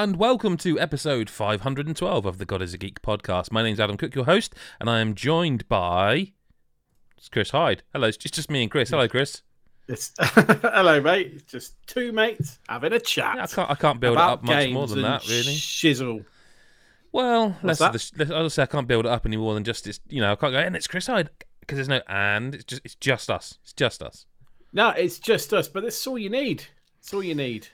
And welcome to episode 512 of the God is a Geek podcast. My name's Adam Cook, your host, and I am joined by it's Chris Hyde. Hello, it's just, just me and Chris. Hello, Chris. It's, hello, mate. It's just two mates having a chat. Yeah, I can't I can't build it up much more than that, really. Shizzle. Well, let's that? the, I'll say I can't build it up any more than just it's you know I can't go and it's Chris Hyde because there's no and it's just it's just us. It's just us. No, it's just us, but that's all you need. It's all you need.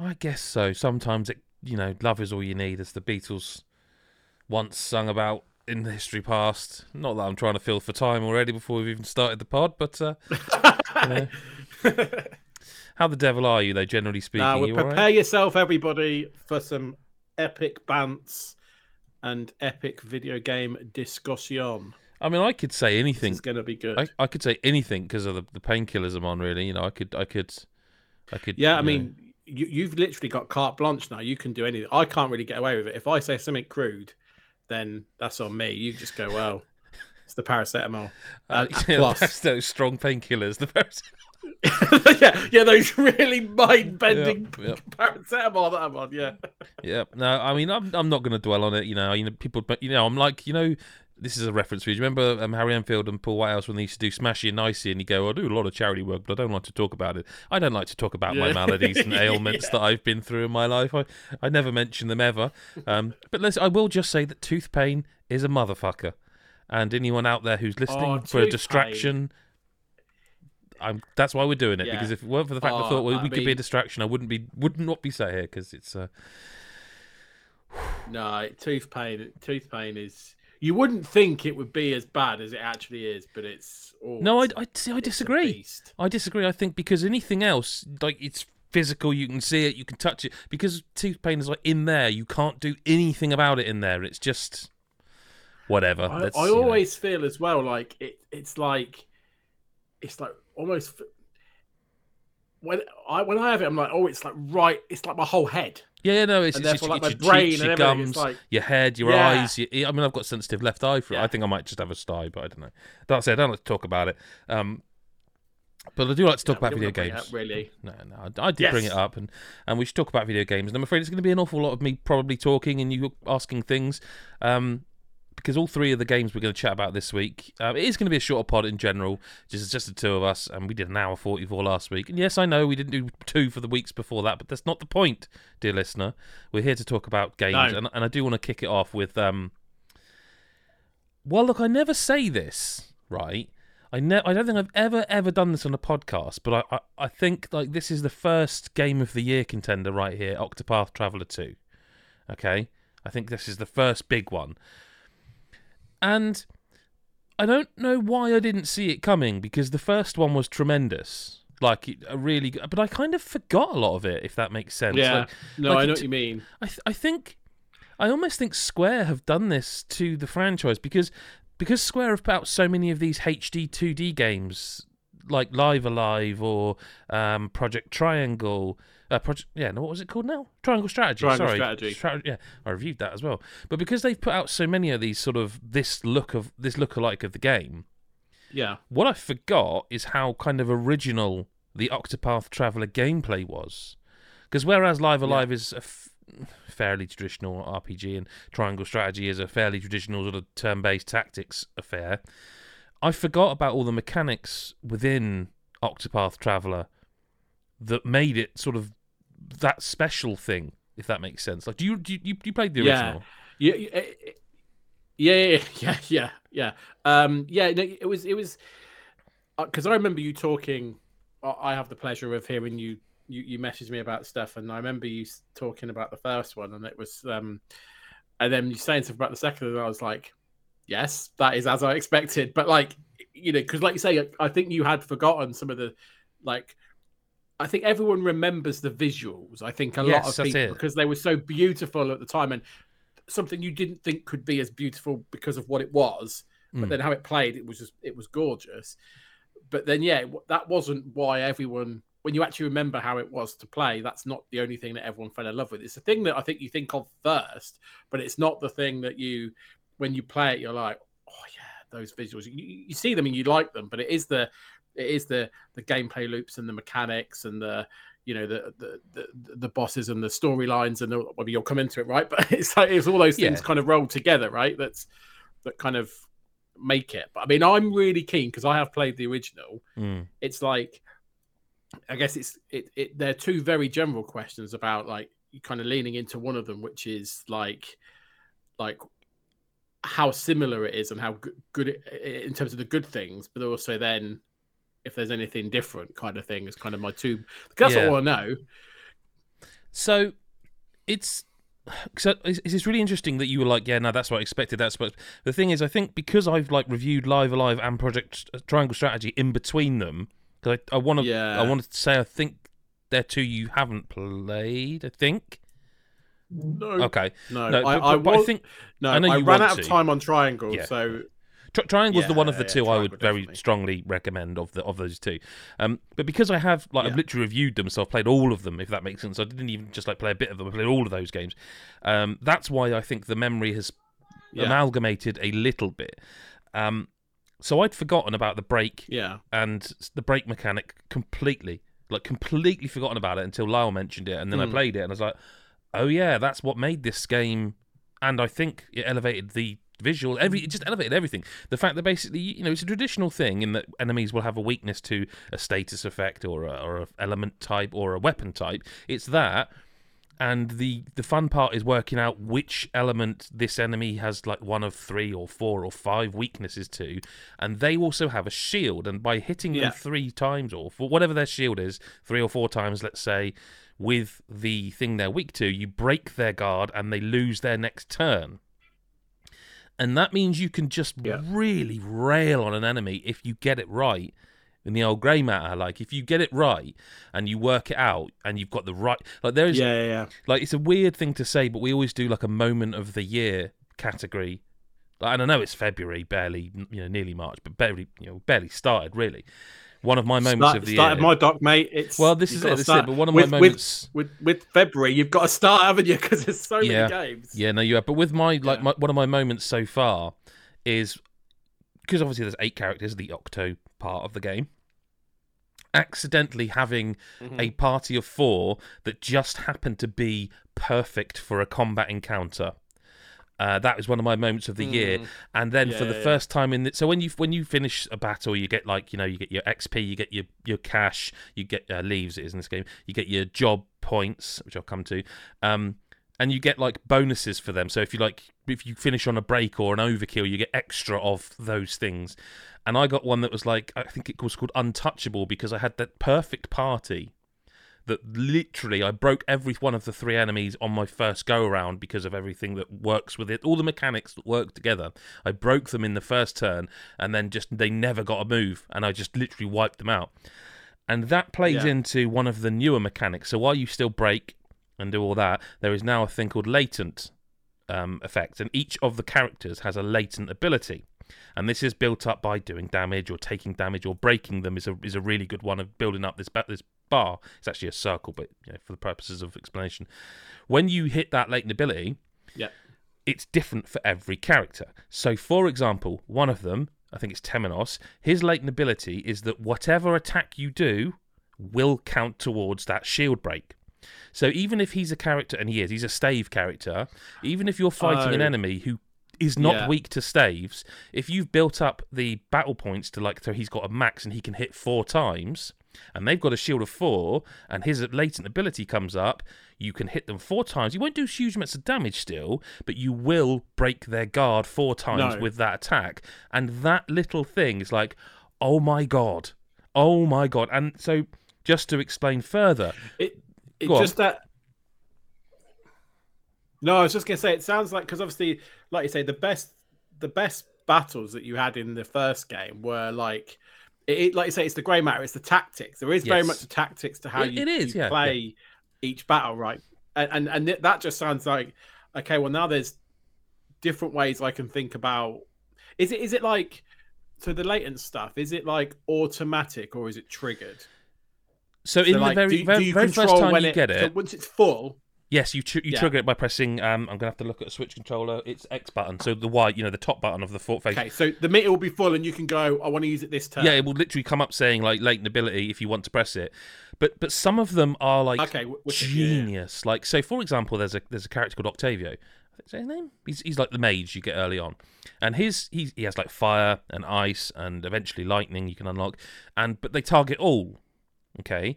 I guess so. Sometimes it, you know, love is all you need, as the Beatles once sung about in the history past. Not that I'm trying to fill for time already before we've even started the pod, but uh, you know. how the devil are you, though? Generally speaking, now, you prepare right? yourself, everybody, for some epic bants and epic video game discussion. I mean, I could say anything. It's going to be good. I, I could say anything because of the, the painkillers I'm on. Really, you know, I could, I could, I could. yeah, I mean, know. You, you've literally got carte blanche now. You can do anything. I can't really get away with it. If I say something crude, then that's on me. You just go, well, it's the paracetamol. uh, uh, plus. those strong painkillers. The first. yeah, yeah, those really mind-bending Yep, yep. paracetamol that I'm on. Yeah, Yeah, no, I mean, I'm I'm not going to dwell on it. You know, you know, people, but you know, I'm like, you know, this is a reference for you. Do you remember um, Harry Enfield and Paul Whitehouse when they used to do Smashie and Nicey, and you go, I do a lot of charity work, but I don't like to talk about it. I don't like to talk about my maladies and ailments that I've been through in my life. I, I never mention them ever. Um, but let's, I will just say that tooth pain is a motherfucker, and anyone out there who's listening Oh, for a distraction. I'm, that's why we're doing it Yeah. because if it weren't for the fact I Oh, thought well, I we could be a distraction, I wouldn't be would not be sat here because it's uh, no, tooth pain. Tooth pain is. You wouldn't think it would be as bad as it actually is, but it's. Oh, No, I, I see. I disagree. I disagree. I think because anything else, like it's physical, you can see it, you can touch it. Because tooth pain is like in there, you can't do anything about it in there. It's just whatever. I, I you know. always feel as well like it. It's like, it's like almost. When I when I have it, I'm like, oh, it's like right. It's like my whole head. Yeah, yeah, no, it's, and it's, therefore, it's like, your my brain cheeks, your gums, like- your head, your Yeah. eyes. Your, I mean, I've got sensitive left eye for it. I think I might just have a sty, but I don't know. That's it. I don't like to talk about it. Um, but I do like to talk Yeah, about video games. up, really. No, no, I, I did bring it up, and, and we should talk about video games. And I'm afraid it's going to be an awful lot of me probably talking and you asking things, um, because all three of the games we're going to chat about this week, um, it is going to be a shorter pod in general, just just the two of us, and we did an hour 44 last week. And yes, I know we didn't do two for the weeks before that, but that's not the point, dear listener. We're here to talk about games, No. and, and I do want to kick it off with, um, well, look, I never say this, right? I ne- I don't think I've ever ever done this on a podcast, but I, I, I think like this is the first game of the year contender right here, Octopath Traveler 2. Okay? I think this is the first big one. And I don't know why I didn't see it coming because the first one was tremendous. Like it- a really good, but I kind of forgot a lot of it if that makes sense. Yeah. Like, no, like I know it- what you mean. I th- I think I almost think Square have done this to the franchise because because Square have put out so many of these HD 2D games like Live A Live or um, Project Triangle. Uh, project, yeah, no, what was it called now? Triangle Strategy. Triangle sorry, Strategy. Stra- yeah, I reviewed that as well. But because they've put out so many of these sort of this look of this lookalike of the game, Yeah. what I forgot is how kind of original the Octopath Traveler gameplay was. Because whereas Live A Live is a f- fairly traditional RPG and Triangle Strategy is a fairly traditional sort of turn based tactics affair, I forgot about all the mechanics within Octopath Traveler that made it sort of that special thing, if that makes sense. Like, do you do you, you played the original? Yeah, yeah, yeah, yeah, yeah, yeah, yeah. Um, yeah, no, it was, it was, because I remember you talking. I I have the pleasure of hearing you, you, you messaged me about stuff, and I remember you talking about the first one, and it was, um, and then you saying stuff about the second, and I was like, yes, that is as I expected, but like, you know, because like you say, I think you had forgotten some of the, like. I think everyone remembers the visuals. I think a lot of people it. because they were so beautiful at the time, and something you didn't think could be as beautiful because of what it was, but Mm. then how it played, it was just it was gorgeous. But then yeah, that wasn't why everyone. When you actually remember how it was to play, that's not the only thing that everyone fell in love with. It's the thing that I think you think of first, but it's not the thing that you, when you play it, you're like, oh yeah, those visuals. You, you see them and you like them, but it is the, it is the the gameplay loops and the mechanics and the, you know the the the, the bosses and the storylines and the, maybe you'll come into it right but it's like it's all those things Yeah. kind of rolled together right that's that kind of make it but i mean i'm really keen because i have played the original Mm. it's like i guess it's it, it they're two very general questions about like kind of leaning into one of them which is like like how similar it is and how good, good it, in terms of the good things but also then if there's anything different kind of thing is kind of my two that's Yeah. all i know So it's so it's, it's really interesting that you were like, yeah, no, that's what I expected. That's what the thing is. I think because I've like reviewed Live A Live and Project uh, Triangle Strategy in between them, because I, I want to, Yeah. I wanted to say I think they're two you haven't played. I think. no Okay, no, no, I, but, I, but, I think no I know I ran out of to. time on triangle Yeah. so Tri- Triangle's the Yeah, one of the yeah, two I would Triangle, very strongly recommend of the of those two. Um, but because I have like I've literally reviewed them, so I've played all of them. If that makes sense, I didn't even just like play a bit of them. I played all of those games. Um, that's why I think the memory has yeah amalgamated a little bit. Um, so I'd forgotten about the break yeah and the break mechanic completely, like completely forgotten about it until Lyle mentioned it, and then I Mm. played it, and I was like, "Oh yeah, that's what made this game." And I think it elevated the visual, every it just elevated everything. The fact that basically, you know, it's a traditional thing in that enemies will have a weakness to a status effect or a, or a element type or a weapon type. It's that and the the fun part is working out which element this enemy has like one of three or four or five weaknesses to and they also have a shield and by hitting Yeah. them three times or for whatever their shield is three or four times let's say with the thing they're weak to you break their guard and they lose their next turn and that means you can just Yeah. really rail on an enemy if you get it right in the old grey matter like if you get it right and you work it out and you've got the right like there is yeah yeah, yeah. like it's a weird thing to say, but we always do like a moment of the year category. Like, and I know it's February, barely, you know, nearly March, but barely, you know, barely started really. One of my moments Start, of the started year. my doc, mate. It's well, this is it. This is it. But one of with, my moments. with, with February, you've got to start, haven't you? Because there's so Yeah. many games. Yeah, no, you have. But with my like Yeah. my, one of my moments so far is because obviously there's eight characters, the Octo part of the game. Accidentally having Mhm. a party of four that just happened to be perfect for a combat encounter. Uh, that was one of my moments of the year, Mm. and then Yeah, for the yeah. first time in the, so when you when you finish a battle, you get like you know you get your XP, you get your your cash, you get uh, leaves it is in this game, you get your job points, which I'll come to, um, and you get like bonuses for them. So if you like if you finish on a break or an overkill, you get extra of those things. And I got one that was like I think it was called Untouchable because I had that perfect party that literally I broke every one of the three enemies on my first go around because of everything that works with it, all the mechanics that work together. I broke them in the first turn, and then just they never got a move, and I just literally wiped them out. And that plays Yeah. into one of the newer mechanics. So while you still break and do all that, there is now a thing called latent um, effect, and each of the characters has a latent ability. And this is built up by doing damage or taking damage or breaking them is a is a really good one of building up this this bar. It's actually a circle, but you know, for the purposes of explanation, when you hit that latent ability, Yeah. it's different for every character. So, for example, one of them, I think it's Temenos, his latent ability is that whatever attack you do will count towards that shield break. So even if he's a character, and he is, he's a stave character, even if you're fighting an Oh. enemy who is not Yeah. weak to staves, if you've built up the battle points to like, so he's got a max and he can hit four times, and they've got a shield of four, and his latent ability comes up, you can hit them four times. You won't do huge amounts of damage still, but you will break their guard four times No. with that attack. And that little thing is like, oh my god, oh my god. And so, just to explain further, It, it Go on. just that. No, I was just gonna say it sounds like because obviously, like you say, the best the best battles that you had in the first game were like it, like you say, it's the grey matter, it's the tactics. There is very much a tactics to how It- you, it is, you yeah, play each battle, right? And, and and that just sounds like okay. Well, now there's different ways I can think about. Is it is it like so the latent stuff? Is it like automatic or is it triggered? so, So, in like, the very, do, very, do very first time when you it, get so it, once it's full, Yes, you tr- you Yeah. trigger it by pressing. Um, I'm gonna have to look at a Switch controller. It's X button, so the Y, you know, the top button of the fort face. Okay, so the meter will be full, and you can go. I want to use it this turn. Yeah, it will literally come up saying like latent ability if you want to press it. But but some of them are like Okay, wicked, yeah, genius. Like so, for example, there's a there's a character called Octavio. I think is that his name. He's he's like the mage you get early on, and his he's, he has like fire and ice and eventually lightning you can unlock, and but they target all. Okay.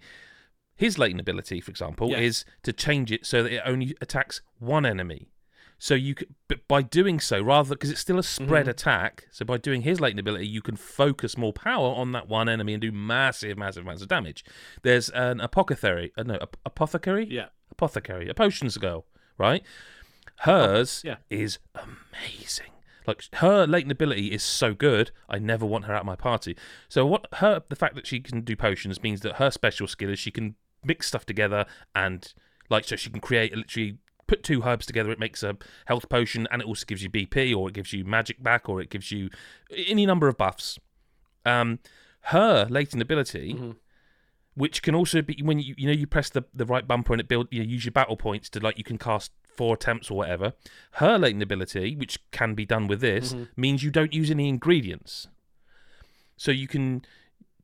His latent ability, for example, Yes. is to change it so that it only attacks one enemy. So you could, but by doing so, rather because it's still a spread attack, so by doing his latent ability, you can focus more power on that one enemy and do massive, massive amounts of damage. There's an apothecary, uh, no, ap- apothecary, Yeah. apothecary, a potions girl, right? Hers yeah. is amazing. Like her latent ability is so good, I never want her at my party. So what her the fact that she can do potions means that her special skill is she can mix stuff together and like so she can create literally put two herbs together it makes a health potion and it also gives you BP or it gives you magic back or it gives you any number of buffs. Um her latent ability Mhm. which can also be when you you know you press the, the right bumper and it build you know, use your battle points to like you can cast four attempts or whatever. Her latent ability, which can be done with this, means you don't use any ingredients. So you can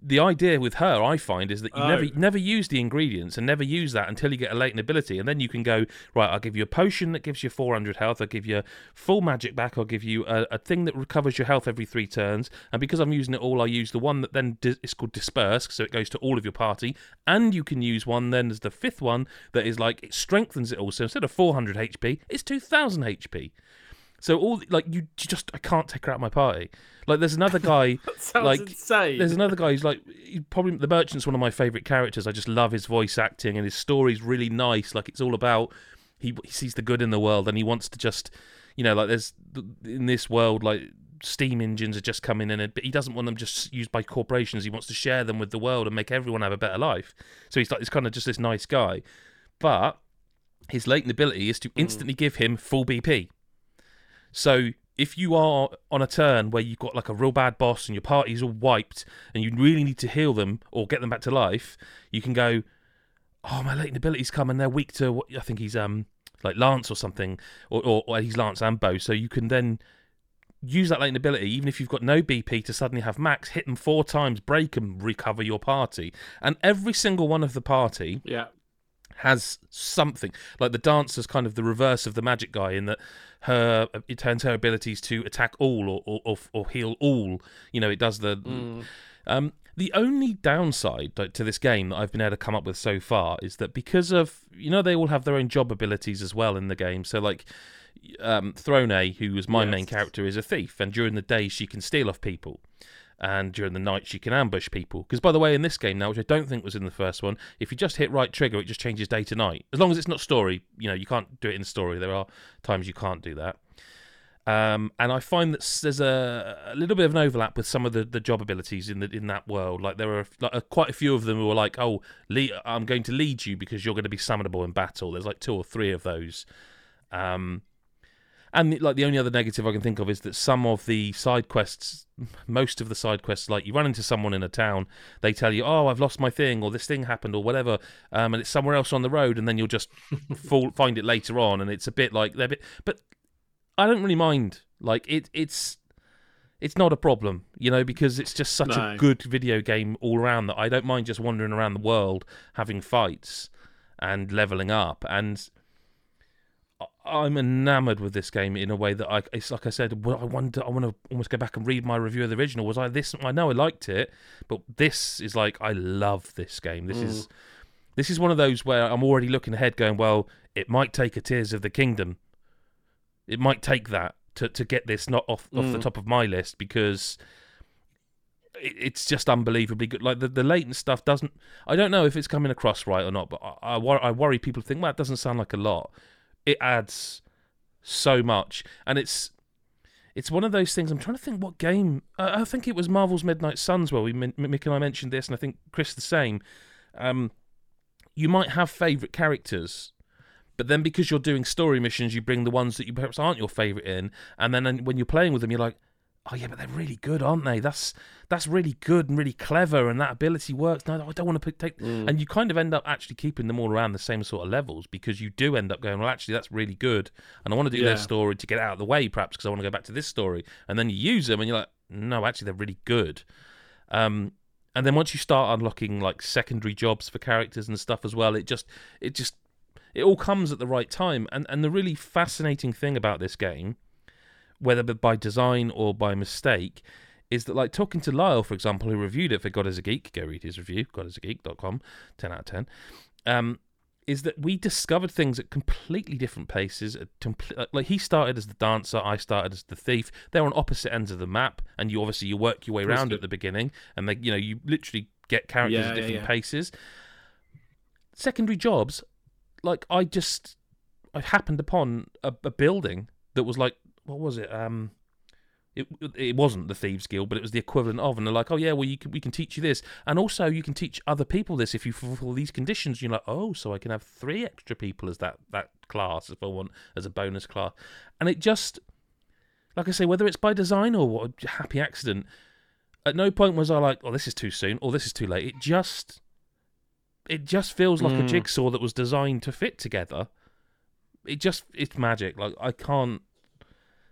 the idea with her I find is that you never Oh. never use the ingredients and never use that until you get a latent ability. And then you can go right I'll give you a potion that gives you 400 health. I'll give you full magic back. I'll give you a, a thing that recovers your health every 3 turns. And because I'm using it all I use the one that then is called disperse so it goes to all of your party. And you can use one then as the fifth one that is like it strengthens it all. So instead of 400 HP it's 2000 HP so all like you, you just I can't take her out of my party like there's another guy That sounds Like, insane. there's another guy who's like he probably the merchant's one of my favorite characters. I just love his voice acting and his story's really nice. Like it's all about he, he sees the good in the world and he wants to just you know like there's in this world like steam engines are just coming in but he doesn't want them just used by corporations. He wants to share them with the world and make everyone have a better life. So he's like this kind of just this nice guy, but his latent ability is to hmm. instantly give him full BP. So if you are on a turn where you've got like a real bad boss and your party's all wiped and you really need to heal them or get them back to life, you can go, "Oh, my latent abilities come and they're weak to what I think he's um like Lance or something, or, or, or he's Lance and bow." So you can then use that latent ability, even if you've got no BP, to suddenly have max, hit them four times, break them, recover your party, and every single one of the party yeah. Has something. Like the dancer's kind of the reverse of the magic guy in that her it turns her abilities to attack all or or, or, or heal all. You know it does the Mm. um the only downside to this game that I've been able to come up with so far is that because of you know they all have their own job abilities as well in the game. So like um Throne who was my main character is a thief and during the day she can steal off people and during the night she can ambush people. Because by the way, in this game now, which I don't think was in the first one, if you just hit right trigger, it just changes day to night. As long as it's not story, you know, you can't do it in story. There are times you can't do that. Um, and I find that there's a, a little bit of an overlap with some of the, the job abilities in the in that world. Like there are like, quite a few of them who are like, "Oh, lead, I'm going to lead you because you're going to be summonable in battle." There's like two or three of those. Um, and the- like the only other negative I can think of is that some of the side quests, most of the side quests, like you run into someone in a town, they tell you, "Oh, I've lost my thing," or "This thing happened," or whatever, um, and it's somewhere else on the road, and then you'll just fall, find it later on, and it's a bit like they're a bit. But I don't really mind. Like it, it's it's not a problem, you know, because it's just such a good video game all around that I don't mind just wandering around the world having fights and leveling up and. I'm enamored with this game in a way that I, it's like I said, well, I wonder, I want to almost go back and read my review of the original. Was I this? I know I liked it, but this is like I love this game. This is this is one of those where I'm already looking ahead, going, well, it might take a Tears of the Kingdom. It might take that to, to get this not off off the Mm. top of my list because it's just unbelievably good. Like the, the latent stuff doesn't. I don't know if it's coming across right or not, but I, I, wor- I worry people think, well, it doesn't sound like a lot. It adds so much, and it's it's one of those things. I'm trying to think what game. I I think it was Marvel's Midnight Suns where we Mick and I mentioned this, and I think Chris the same. Um, you might have favorite characters, but then because you're doing story missions, you bring the ones that you perhaps aren't your favorite in, and then when you're playing with them, you're like, oh yeah, but they're really good, aren't they? That's that's really good and really clever, and that ability works. No, I don't want to take. Mm. And you kind of end up actually keeping them all around the same sort of levels because you do end up going, well, actually, that's really good, and I want to do Yeah. their story to get out of the way, perhaps because I want to go back to this story, and then you use them, and you're like, no, actually, they're really good. Um, and then once you start unlocking like secondary jobs for characters and stuff as well, it just it just it all comes at the right time. And and the really fascinating thing about this game, whether by design or by mistake, is that like talking to Lyle, for example, who reviewed it for God is a Geek, go read his review, godisageek.com, 10 out of 10, um, is that we discovered things at completely different paces. At compl- like he started as the dancer, I started as the thief. They're on opposite ends of the map, and you obviously you work your way around at the beginning, and they, you know, you literally get characters Yeah, at yeah, different yeah. paces. Secondary jobs, like I just, I happened upon a, a building that was like, what was it? Um, it it wasn't the thieves guild, but it was the equivalent of, and they're like, oh yeah, well you can we can teach you this, and also you can teach other people this if you fulfill these conditions. You're like, oh, so I can have three extra people as that that class if I want as a bonus class, and it just, like I say, whether it's by design or what a happy accident, at no point was I like, oh, this is too soon or this is too late. It just, it just feels like a Mm. jigsaw that was designed to fit together. It just, it's magic. Like I can't.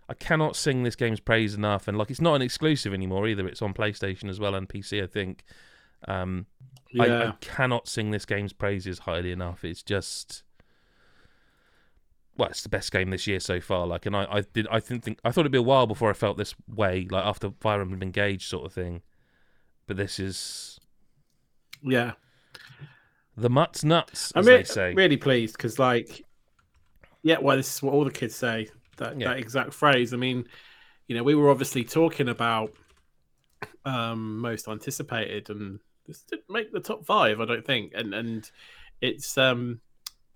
I cannot sing this game's praise enough, and like it's not an exclusive anymore either. It's on PlayStation as well and PC, I think. Um, I, Yeah. I cannot sing this game's praises highly enough. It's just, well, it's the best game this year so far. Like, and I, I did, I think, think, I thought it'd be a while before I felt this way, like after Fire Emblem Engage sort of thing. But this is yeah. the mutts nuts, I'm re- they say. really pleased because, like, yeah, well, this is what all the kids say. That Yeah. that exact phrase. I mean, you know, we were obviously talking about um most anticipated, and this didn't make the top five, I don't think. And and it's um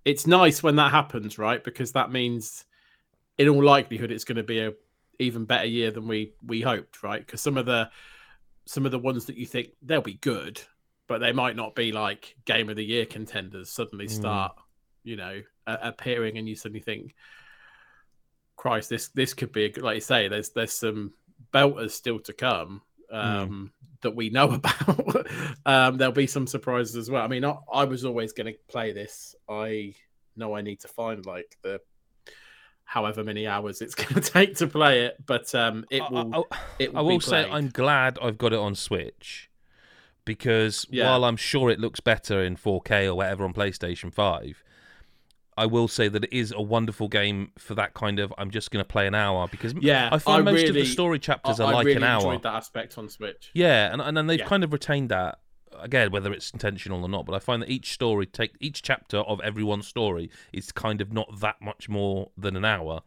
it's nice when that happens, right? Because that means, in all likelihood, it's going to be a even better year than we we hoped, right? Because some of the some of the ones that you think they'll be good, but they might not be like game of the year contenders suddenly Mm. start, you know, uh, appearing, and you suddenly think, Christ, this this could be a. Like you say, there's there's some belters still to come um, that we know about. um, there'll be some surprises as well. I mean, I, I was always going to play this. I know I need to find like the however many hours it's going to take to play it, but um, it I- will. I, it I will be will say. I'm glad I've got it on Switch because Yeah. while I'm sure it looks better in 4K or whatever on PlayStation 5, I will say that it is a wonderful game for that kind of I'm just going to play an hour because Yeah, I find I most of the story chapters I, are like really an hour. enjoyed that aspect on Switch. Yeah, and and then they've Yeah. kind of retained that again, whether it's intentional or not. But I find that each story, take each chapter of everyone's story, is kind of not that much more than an hour.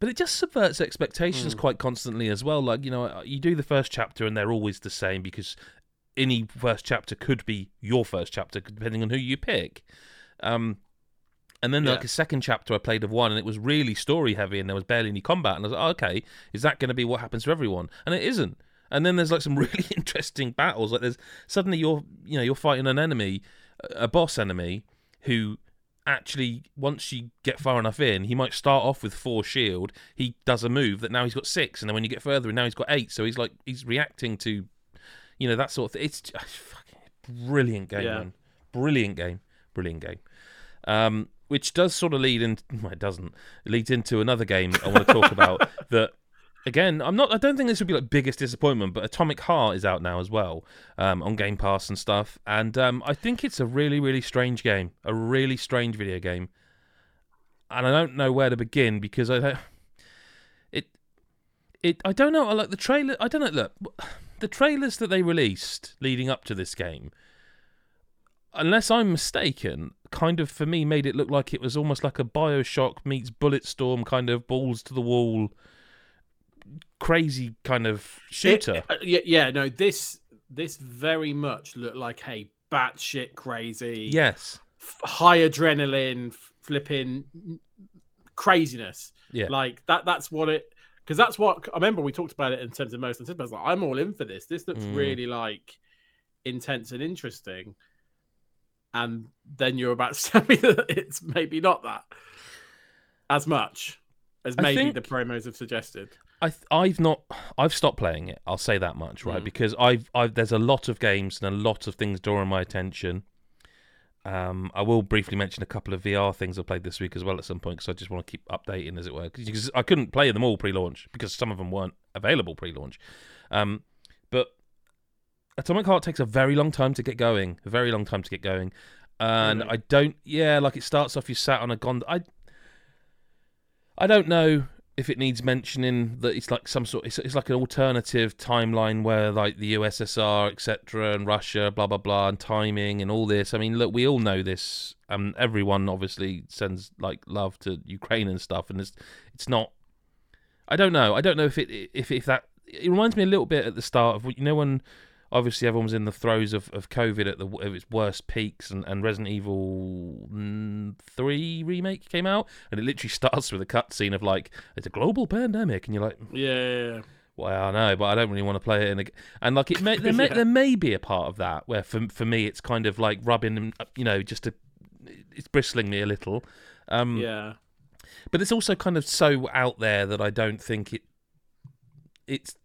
But it just subverts expectations quite constantly as well. Like you know, you do the first chapter and they're always the same because any first chapter could be your first chapter depending on who you pick. Um, and then Yeah. like a second chapter I played of one and it was really story heavy and there was barely any combat and I was like, oh, okay, is that going to be what happens to everyone? And it isn't. And then there's like some really interesting battles. Like there's suddenly you're you know you're fighting an enemy, a boss enemy who actually once you get far enough in, he might start off with four shield. He does a move that now he's got six, and then when you get further, and now he's got eight. So he's like he's reacting to, you know, that sort of thing. It's just, fucking brilliant game, Yeah. man. Brilliant game, brilliant game. Um, which does sort of lead in. Well, it doesn't. It leads into another game I want to talk about that. Again, I'm not. I don't think this would be like biggest disappointment, but Atomic Heart is out now as well um, on Game Pass and stuff. And um, I think it's a really, really strange game, a really strange video game. And I don't know where to begin because I don't. It, it. I don't know. I like the trailer. I don't know. Look, the trailers that they released leading up to this game, unless I'm mistaken, kind of for me made it look like it was almost like a Bioshock meets Bulletstorm kind of balls to the wall, crazy kind of shooter. It- uh, yeah, yeah, no, this this very much looked like a batshit crazy, yes. f- high adrenaline, f- flipping craziness. Yeah. Like that. That's what it. Because that's what I remember. We talked about it in terms of most. I was like, I'm all in for this. This looks Mm. really like intense and interesting. And then you're about to tell me that it's maybe not that as much as I maybe think- the promos have suggested. I I've not I've stopped playing it. I'll say that much, right? Mm. Because I've I've there's a lot of games and a lot of things drawing my attention. Um, I will briefly mention a couple of VR things I played this week as well at some point because I just want to keep updating, as it were. Because I couldn't play them all pre-launch because some of them weren't available pre-launch. Um, Atomic Heart takes a very long time to get going, a very long time to get going, and Really? I don't. Yeah, like it starts off you sat on a gondola. I I don't know if it needs mentioning that it's like some sort. It's, it's like an alternative timeline where like the USSR, etc., and Russia, blah blah blah, and timing and all this. I mean, look, we all know this. Um, everyone obviously sends like love to Ukraine and stuff, and it's it's not. I don't know. I don't know if it if if that. It reminds me a little bit at the start of you know when obviously everyone was in the throes of, of COVID at the of its worst peaks, and, and Resident Evil three remake came out, and it literally starts with a cutscene of like it's a global pandemic, and you're like, Yeah, yeah, yeah. well, I know, but I don't really want to play it. In a... And like it may there, may Yeah. there may be a part of that where for for me it's kind of like rubbing, you know, just to it's bristling me a little. Um, yeah. but it's also kind of so out there that I don't think it it's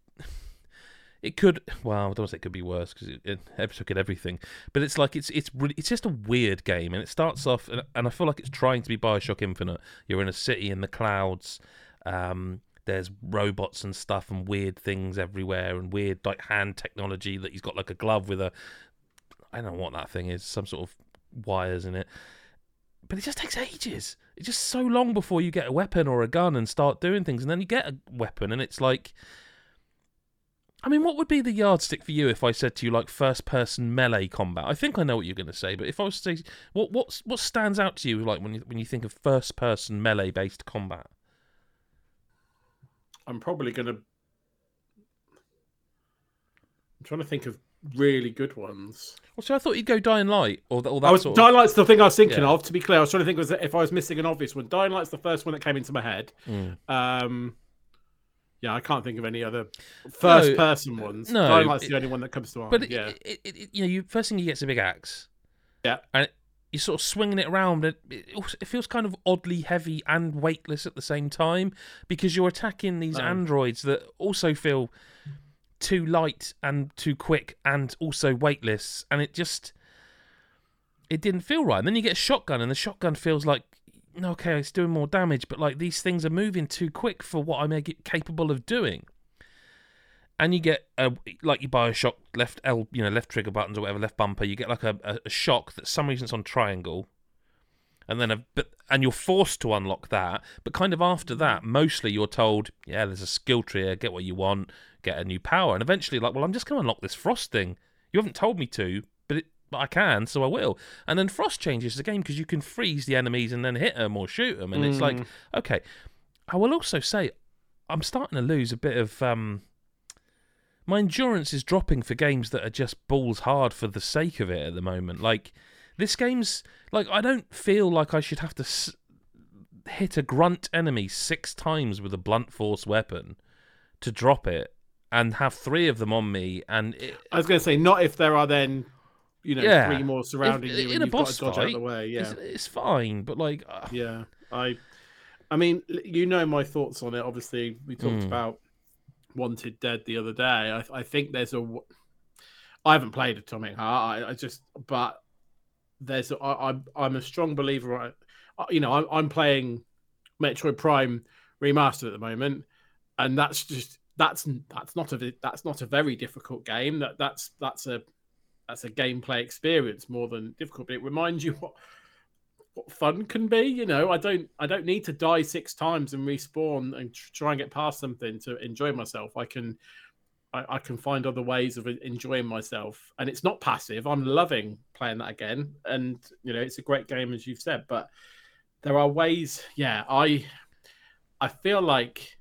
it could well I don't say it could be worse because it, it Epic at everything but it's like it's it's really, it's just a weird game and it starts off and, and I feel like it's trying to be Bioshock Infinite you're in a city in the clouds um there's robots and stuff and weird things everywhere and weird like hand technology that he's got like a glove with a I don't know what that thing is some sort of wires in it but it just takes ages. It's just so long before you get a weapon or a gun and start doing things, and then you get a weapon, and it's like, I mean, what would be the yardstick for you if I said to you like first-person melee combat? I think I know what you're going to say, but if I was to say, what what what stands out to you like when you when you think of first-person melee-based combat? I'm probably gonna. I'm trying to think of really good ones. Well, so I thought you'd go Dying Light or, or that I was sort of. Dying Light's the thing I was thinking Yeah. of. To be clear, I was trying to think was if I was missing an obvious one. Dying Light's the first one that came into my head. Mm. Um, yeah, I can't think of any other first-person uh, ones. no, Light's it- the only one that comes to mind. But it, yeah, it, you know, you first thing you get's a big axe. Yeah. and you're sort of swinging it around. and It, it, feels kind of oddly heavy and weightless at the same time because you're attacking these Oh. androids that also feel too light and too quick and also weightless, and it just it didn't feel right. And then you get a shotgun, and the shotgun feels like. Okay, it's doing more damage, but like these things are moving too quick for what I make it capable of doing and you get a like you buy a shock left L, you know, left trigger buttons or whatever, left bumper. You get like a, a, shock that some reason it's on triangle, and then a but and you're forced to unlock that. But kind of after mm-hmm. that, mostly you're told, yeah, there's a skill tree here. Get what you want, get a new power, and eventually, like, well, I'm just going to unlock this frost thing. You haven't told me to, but I can, so I will. And then Frost changes the game because you can freeze the enemies and then hit them or shoot them. And it's like, Mm. okay. I will also say, I'm starting to lose a bit of um, my endurance is dropping for games that are just balls hard for the sake of it at the moment. Like this game's like I don't feel like I should have to s- hit a grunt enemy six times with a blunt force weapon to drop it and have three of them on me and it, I was going to say not if there are then, you know, Yeah. three more surrounding If- you in a you've got boss to out fight, the way. Yeah, it's, it's fine but like uh, yeah. I, I mean, you know my thoughts on it. Obviously, we talked Mm. about Wanted Dead the other day. I, I think there's a I haven't played Atomic Heart. I, I just, but there's. A, I, I'm I'm a strong believer. I, I- you know, I'm, I'm playing Metroid Prime remastered at the moment, and that's just that's that's not a that's not a very difficult game. That that's that's a that's a gameplay experience more than difficult. But it reminds you what what fun can be. You know, I don't I don't need to die six times and respawn and try and get past something to enjoy myself. I can I, I can find other ways of enjoying myself, and it's not passive. I'm loving playing that again, and you know, it's a great game as you've said. But there are ways. Yeah, I I feel like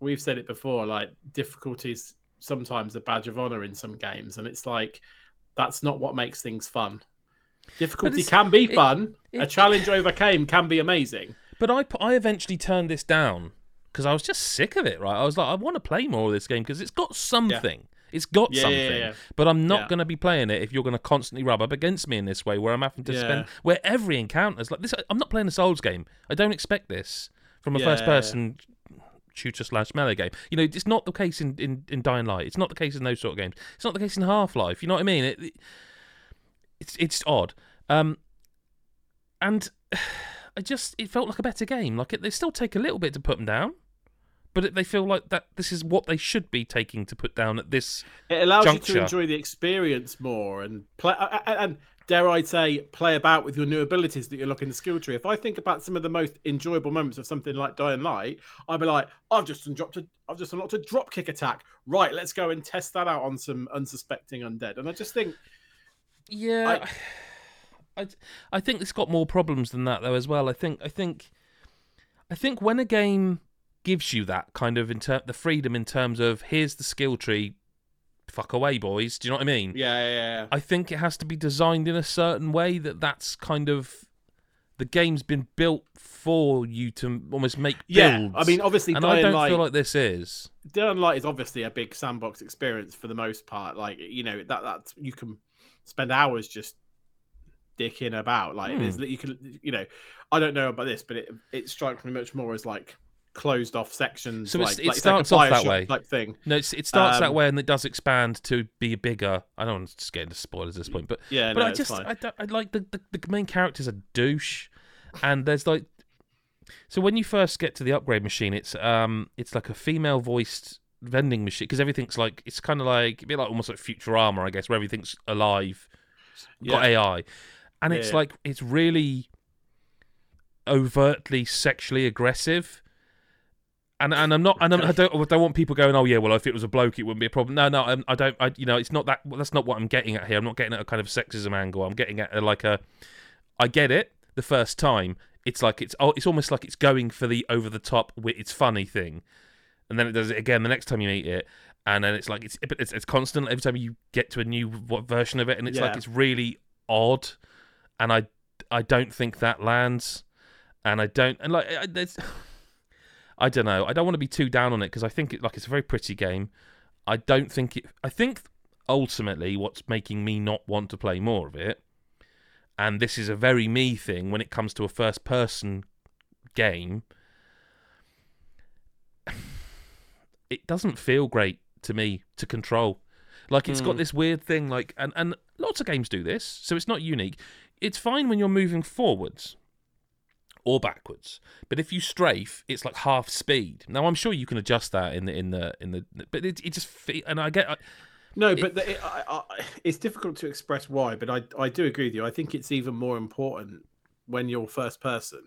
we've said it before. Like difficulties sometimes a badge of honor in some games, and it's like that's not what makes things fun. Difficulty can be it- fun. a challenge overcame can be amazing. But I, I eventually turned this down because I was just sick of it. Right, I was like, I want to play more of this game because it's got something. It's got Yeah, something. yeah, yeah. But I'm not Yeah. going to be playing it if you're going to constantly rub up against me in this way, where I'm having to Yeah. spend where every encounter is like this. I'm not playing a Souls game. I don't expect this from a Yeah, first person shooter slash melee game. You know, it's not the case in, in, in Dying Light. It's not the case in those sort of games. It's not the case in Half Life. You know what I mean? It, it, it's it's odd. Um, and I just it felt like a better game. Like it, they still take a little bit to put them down, but it, they feel like that this is what they should be taking to put down at this. It allows juncture. you to enjoy the experience more and play and, and dare I say play about with your new abilities that you look in the skill tree. If I think about some of the most enjoyable moments of something like Dying Light, I'd be like, I've just dropped a I've just unlocked a drop kick attack. Right, let's go and test that out on some unsuspecting undead. And I just think Yeah, I, I, I think it's got more problems than that though as well. I think I think I think when a game gives you that kind of inter- the freedom in terms of here's the skill tree, fuck away, boys. Do you know what I mean? Yeah, yeah, yeah. I think it has to be designed in a certain way that that's kind of the game's been built for you to almost make Yeah, builds. I mean, obviously, and I don't Light, feel like this is. Dying Light is obviously a big sandbox experience for the most part. Like, you know, that that you can spend hours just dicking about. Like, Hmm. you can, you know, I don't know about this, but it it strikes me much more as like closed off sections. So it's- like, it like, it's like starts off that way. type thing. No, it's, it starts that Um, way and it does expand to be bigger. I don't want to just get into spoilers at this point, but Yeah, but no, I just. I, I like the, the the main character's a douche, and there's like so when you first get to the upgrade machine, it's um it's like a female voiced vending machine because everything's like it's kind of like a bit like almost like Futurama, I guess, where everything's alive, got Yeah. AI, and Yeah, it's like it's really overtly sexually aggressive. And and I'm not and I'm, I don't I don't want people going oh yeah well if it was a bloke it wouldn't be a problem. No no I'm, I don't I you know it's not that that's not what I'm getting at here. I'm not getting at a kind of sexism angle. I'm getting at a, like a I get it the first time. It's like it's oh it's almost like it's going for the over the top it's funny thing. And then it does it again the next time you meet it. And then it's like it's it's, it's constant every time you get to a new what version of it. And it's like it's really odd. And I I don't think that lands. And I don't and like I, there's I don't know. I don't want to be too down on it because I think it like it's a very pretty game. I don't think it I think ultimately what's making me not want to play more of it and this is a very me thing when it comes to a first person game it doesn't feel great to me to control. Like it's got Hmm. this weird thing like and and lots of games do this so it's not unique. It's fine when you're moving forwards or backwards but if you strafe it's like half speed now i'm sure you can adjust that in the in the in the but it, it just fe- and i get I, No, but the, it, I, I, it's difficult to express why. But I, I do agree with you. I think it's even more important when you're first person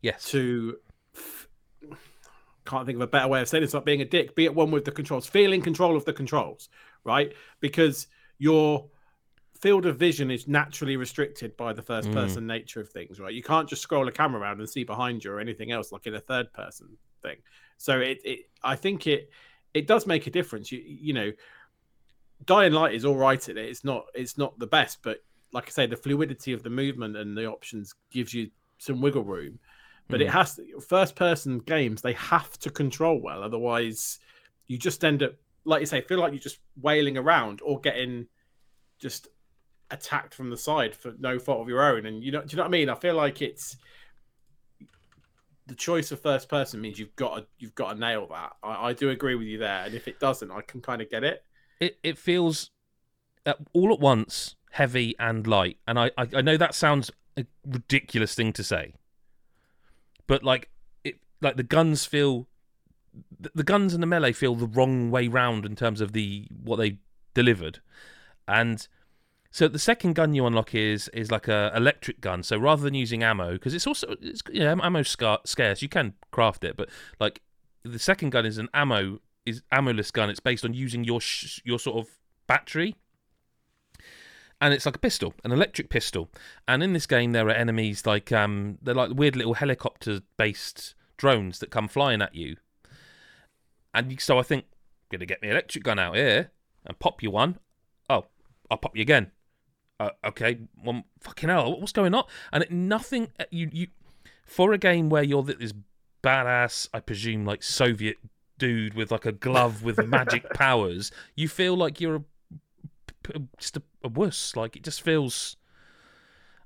yes to. f- Can't think of a better way of saying it. It's not being a dick. Be at one with the controls. Feeling control of the controls, right? Because your field of vision is naturally restricted by the first Mm. person nature of things, right? You can't just scroll a camera around and see behind you or anything else like in a third person thing. So it, it I think it it does make a difference. You you know, Dying Light is all right at it. It's not it's not the best, but like I say, the fluidity of the movement and the options gives you some wiggle room. But it Mm. has to, first person games they have to control well, otherwise you just end up like you say, feel like you're just wailing around or getting just attacked from the side for no fault of your own. And you know, do you know what I mean? I feel like it's the choice of first person means you've got to you've got to nail that. I, I do agree with you there, and if it doesn't, I can kind of get it. it, it feels uh, all at once heavy and light and I, I i know that sounds a ridiculous thing to say but like it like the guns feel the, the guns and the melee feel the wrong way round in terms of the what they delivered and so the second gun you unlock is is like a electric gun so rather than using ammo because it's also it's yeah ammo scar- scarce you can craft it but like the second gun is an ammo is ammoless gun. It's based on using your sh- your sort of battery, and it's like a pistol, an electric pistol. And in this game, there are enemies like um, they're like weird little helicopter-based drones that come flying at you. And so I think, gonna get my electric gun out here and pop you one. Oh, I'll pop you again. Uh, okay, one fucking hell, what's going on? And it, nothing uh, you you for a game where you're this badass, I presume, like Soviet dude with like a glove with magic powers, you feel like you're a, just a, a wuss. Like it just feels.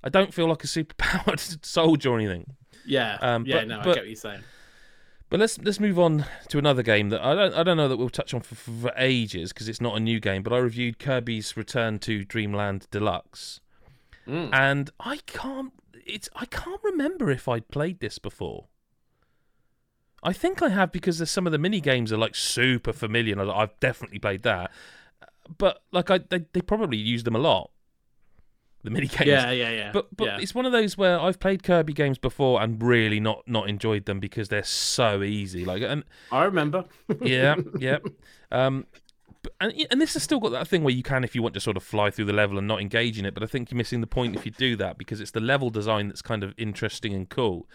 I don't feel like a superpowered soldier or anything. Yeah, Um, yeah, but- no, I but- get what you're saying. But let's let's move on to another game that I don't I don't know that we'll touch on for, for, ages because it's not a new game. But I reviewed Kirby's Return to Dream Land Deluxe, Mm. and I can't it's I can't remember if I'd played this before. I think I have because there's some of the mini games are like super familiar, and I've definitely played that. But like I they, they probably use them a lot. The mini games. Yeah, yeah, yeah. But but yeah. it's one of those where I've played Kirby games before and really not not enjoyed them because they're so easy. Like and I remember. yeah, yeah. Um, and and this has still got that thing where you can, if you want to, sort of fly through the level and not engage in it. But I think you're missing the point if you do that because it's the level design that's kind of interesting and cool.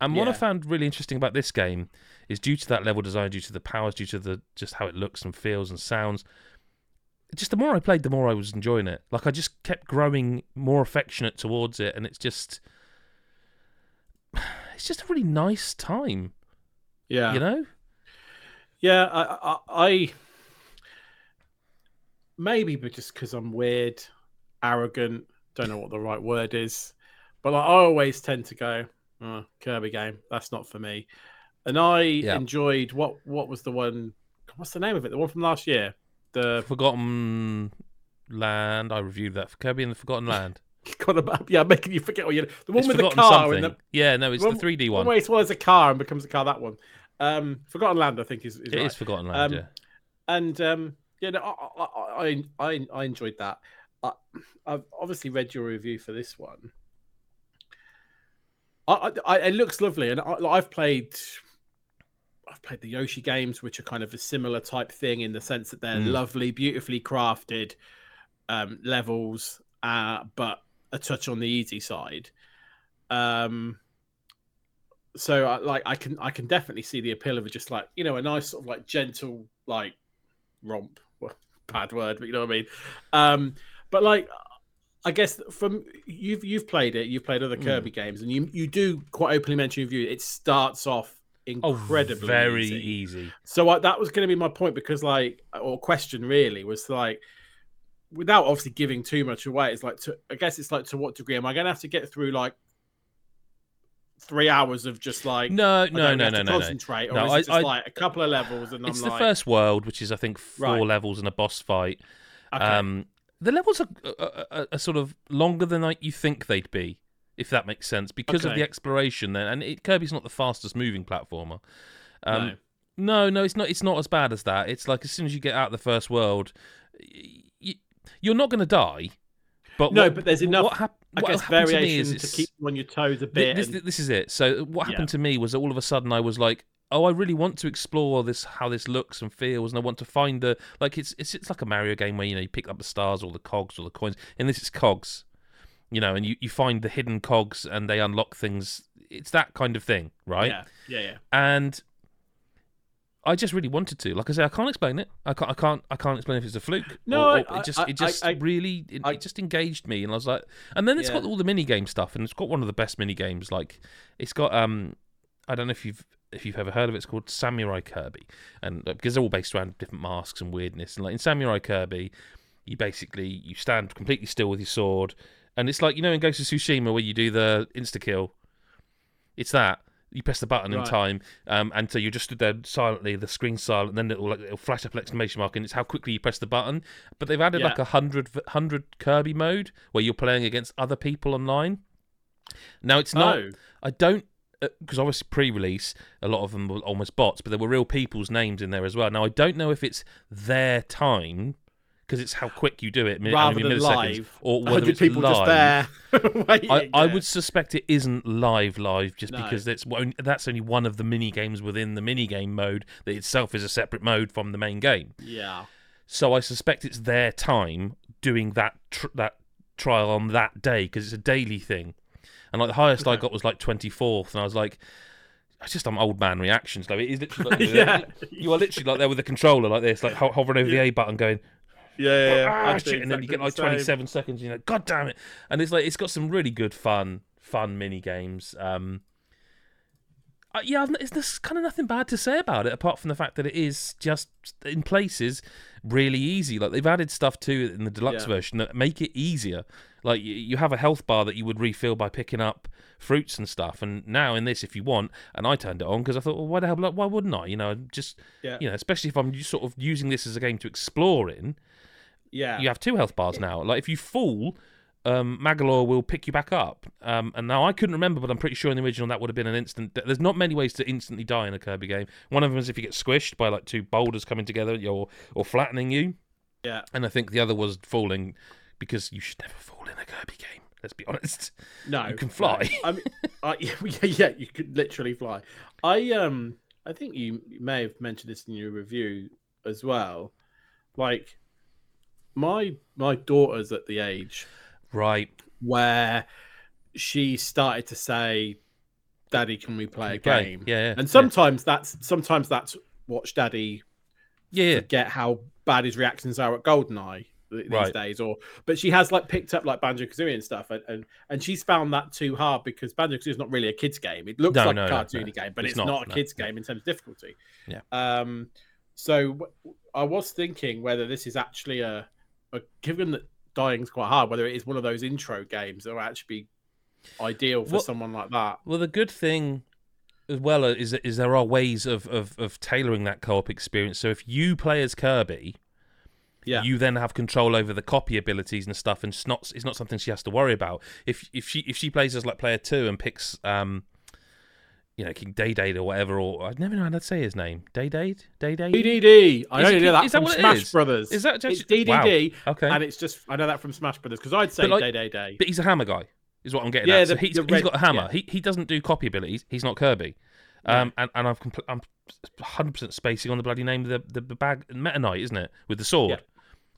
And what I found really interesting about this game is due to that level design, due to the powers, due to the just how it looks and feels and sounds. Just the more I played, the more I was enjoying it. Like I just kept growing more affectionate towards it, and it's just, it's just a really nice time. yeah. You know? Yeah, I, I, I maybe, but just because I'm weird, arrogant, don't know what the right word is, but like, I always tend to go oh, Kirby game. That's not for me. And I enjoyed what what was the one? What's the name of it? The one from last year. The Forgotten Land. I reviewed that for Kirby and the Forgotten Land. God, I'm- yeah, making you forget what you. The one It's with the car and the Yeah, no, it's one- the 3D one one. where it was a car and becomes a car. That one. Um, Forgotten Land, I think is, is It right. is Forgotten Land. Um, yeah. and um, yeah, no, I, I, I, I, I enjoyed that. I, I've obviously read your review for this one. I, I, it looks lovely, and I, I've played, I've played the Yoshi games, which are kind of a similar type thing in the sense that they're Mm. lovely, beautifully crafted um, levels, uh, but a touch on the easy side. Um, so I, like I can I can definitely see the appeal of just like you know a nice sort of like gentle like romp. Well, bad word, but you know what I mean. Um, but like I guess from you've you've played it, you've played other Mm. Kirby games, and you you do quite openly mention your view. It starts off Oh, incredibly very easy. easy. So I, that was going to be my point because, like, or question really was like, without obviously giving too much away, it's like, to, I guess it's like, to what degree am I going to have to get through like three hours of just like, No, no, no, no, no, no. concentrate, or No, is I- it just I- like a couple of levels and It's I'm the like, first world, which is I think four Right. levels and a boss fight. okay. Um, the levels are, are, are, are sort of longer than like, you think they'd be, if that makes sense, because of the exploration. Then, and it, Kirby's not the fastest moving platformer. Um, no. No, no, it's not. It's not as bad as that. It's like as soon as you get out of the first world, y- you're not going to die. But No, what- but there's enough, What, hap- I what guess happened to variation is to, keep you on your toes a bit. This, and- this is it. So what Yeah. happened to me was that all of a sudden I was like, oh, I really want to explore this, how this looks and feels, and I want to find the like it's it's it's like a Mario game where you know you pick up the stars or the cogs or the coins. In this, it's cogs, you know, and you you find the hidden cogs and they unlock things. It's that kind of thing, right? Yeah, yeah, yeah. And I just really wanted to. Like I say, I can't explain it. I can't. I can't. I can't explain if it's a fluke. No, or, or I- it just. I- it just I- really. It, it just engaged me, and I was like. And then it's got all the mini game stuff, and it's got one of the best mini games. Like, it's got. Um, I don't know if you've if you've ever heard of it. It's called Samurai Kirby, and uh, because they're all based around different masks and weirdness. And like in Samurai Kirby, you basically you stand completely still with your sword, and it's like you know in Ghost of Tsushima where you do the insta kill. It's that you press the button in time, um, and so you just stood there silently. The screen's silent, and then it'll like, it'll flash up an exclamation mark, and it's how quickly you press the button. But they've added Yeah. like a hundred hundred Kirby mode where you're playing against other people online. Now it's not. Oh, I don't because obviously pre-release a lot of them were almost bots, but there were real people's names in there as well. Now I don't know if it's their time because it's how quick you do it, rather than live, or whether 100 it's people live. just there. waiting, I, I would suspect it isn't live live just No. because that's that's only one of the mini games within the mini game mode that itself is a separate mode from the main game. Yeah. So I suspect it's their time doing that tr- that trial on that day because it's a daily thing. And like the highest I got was like 24th and I was like it's just some old man reactions though. It is literally like, yeah. you are literally like there with the controller like this, like ho- hovering over the A button going Yeah, yeah, yeah. ah, shit, and then you get like the 27 seconds. you know, God damn it! And it's like it's got some really good fun, fun mini games. Um, Uh, yeah, I've, there's kind of nothing bad to say about it apart from the fact that it is just in places really easy. Like they've added stuff to it in the deluxe Yeah. version that make it easier. Like you, you have a health bar that you would refill by picking up fruits and stuff, and now in this, if you want, and I turned it on because I thought, well, why the hell? Why wouldn't I? You know, just Yeah. you know, especially if I'm sort of using this as a game to explore in. Yeah. You have two health bars now. Like if you fall. Um, Magolor will pick you back up. Um, and now I couldn't remember, but I'm pretty sure in the original that would have been an instant. There's not many ways to instantly die in a Kirby game. One of them is if you get squished by like two boulders coming together or or flattening you. Yeah. And I think the other was falling because you should never fall in a Kirby game. Let's be honest. No, You can no. fly. I mean, I, yeah, yeah, you could literally fly. I um, I think you may have mentioned this in your review as well. Like, my my daughter's at the age Right. where she started to say, "Daddy, can we play a game?" Yeah. yeah And sometimes that's sometimes that's watch Daddy yeah, yeah. forget how bad his reactions are at Goldeneye th- these Right. days. Or but she has like picked up like Banjo Kazooie and stuff, and, and and she's found that too hard because Banjo Kazooie is not really a kids game. It looks No, like no, a cartoony no. game, but It's it's, not, not, a kids game in terms of difficulty. Yeah. Um. So w- I was thinking whether this is actually a given that dying's quite hard, whether it is one of those intro games that will actually be ideal for Well- someone like that. Well, the good thing as well is is there are ways of, of, of tailoring that co-op experience. So if you play as Kirby, Yeah. you then have control over the copy abilities and stuff, and it's not it's not something she has to worry about. If if she if she plays as like player two and picks um, you know, King Day Day or whatever, or I never know how to say his name, Day Day Day Day. DDD. I only know that is that from what it Smash is? Brothers. Is that it's just DDD? Wow. Okay, and it's just I know that from Smash Brothers because I'd say like- Day Day Day. but he's a hammer guy, is what I'm getting Yeah, at. So the- he's, he's got a hammer. yeah. He he doesn't do copy abilities. He's not Kirby. Um, and, and I've compl- I'm 100 percent spacing on the bloody name of the, the, bag Meta Knight, isn't it, with the sword? Yeah,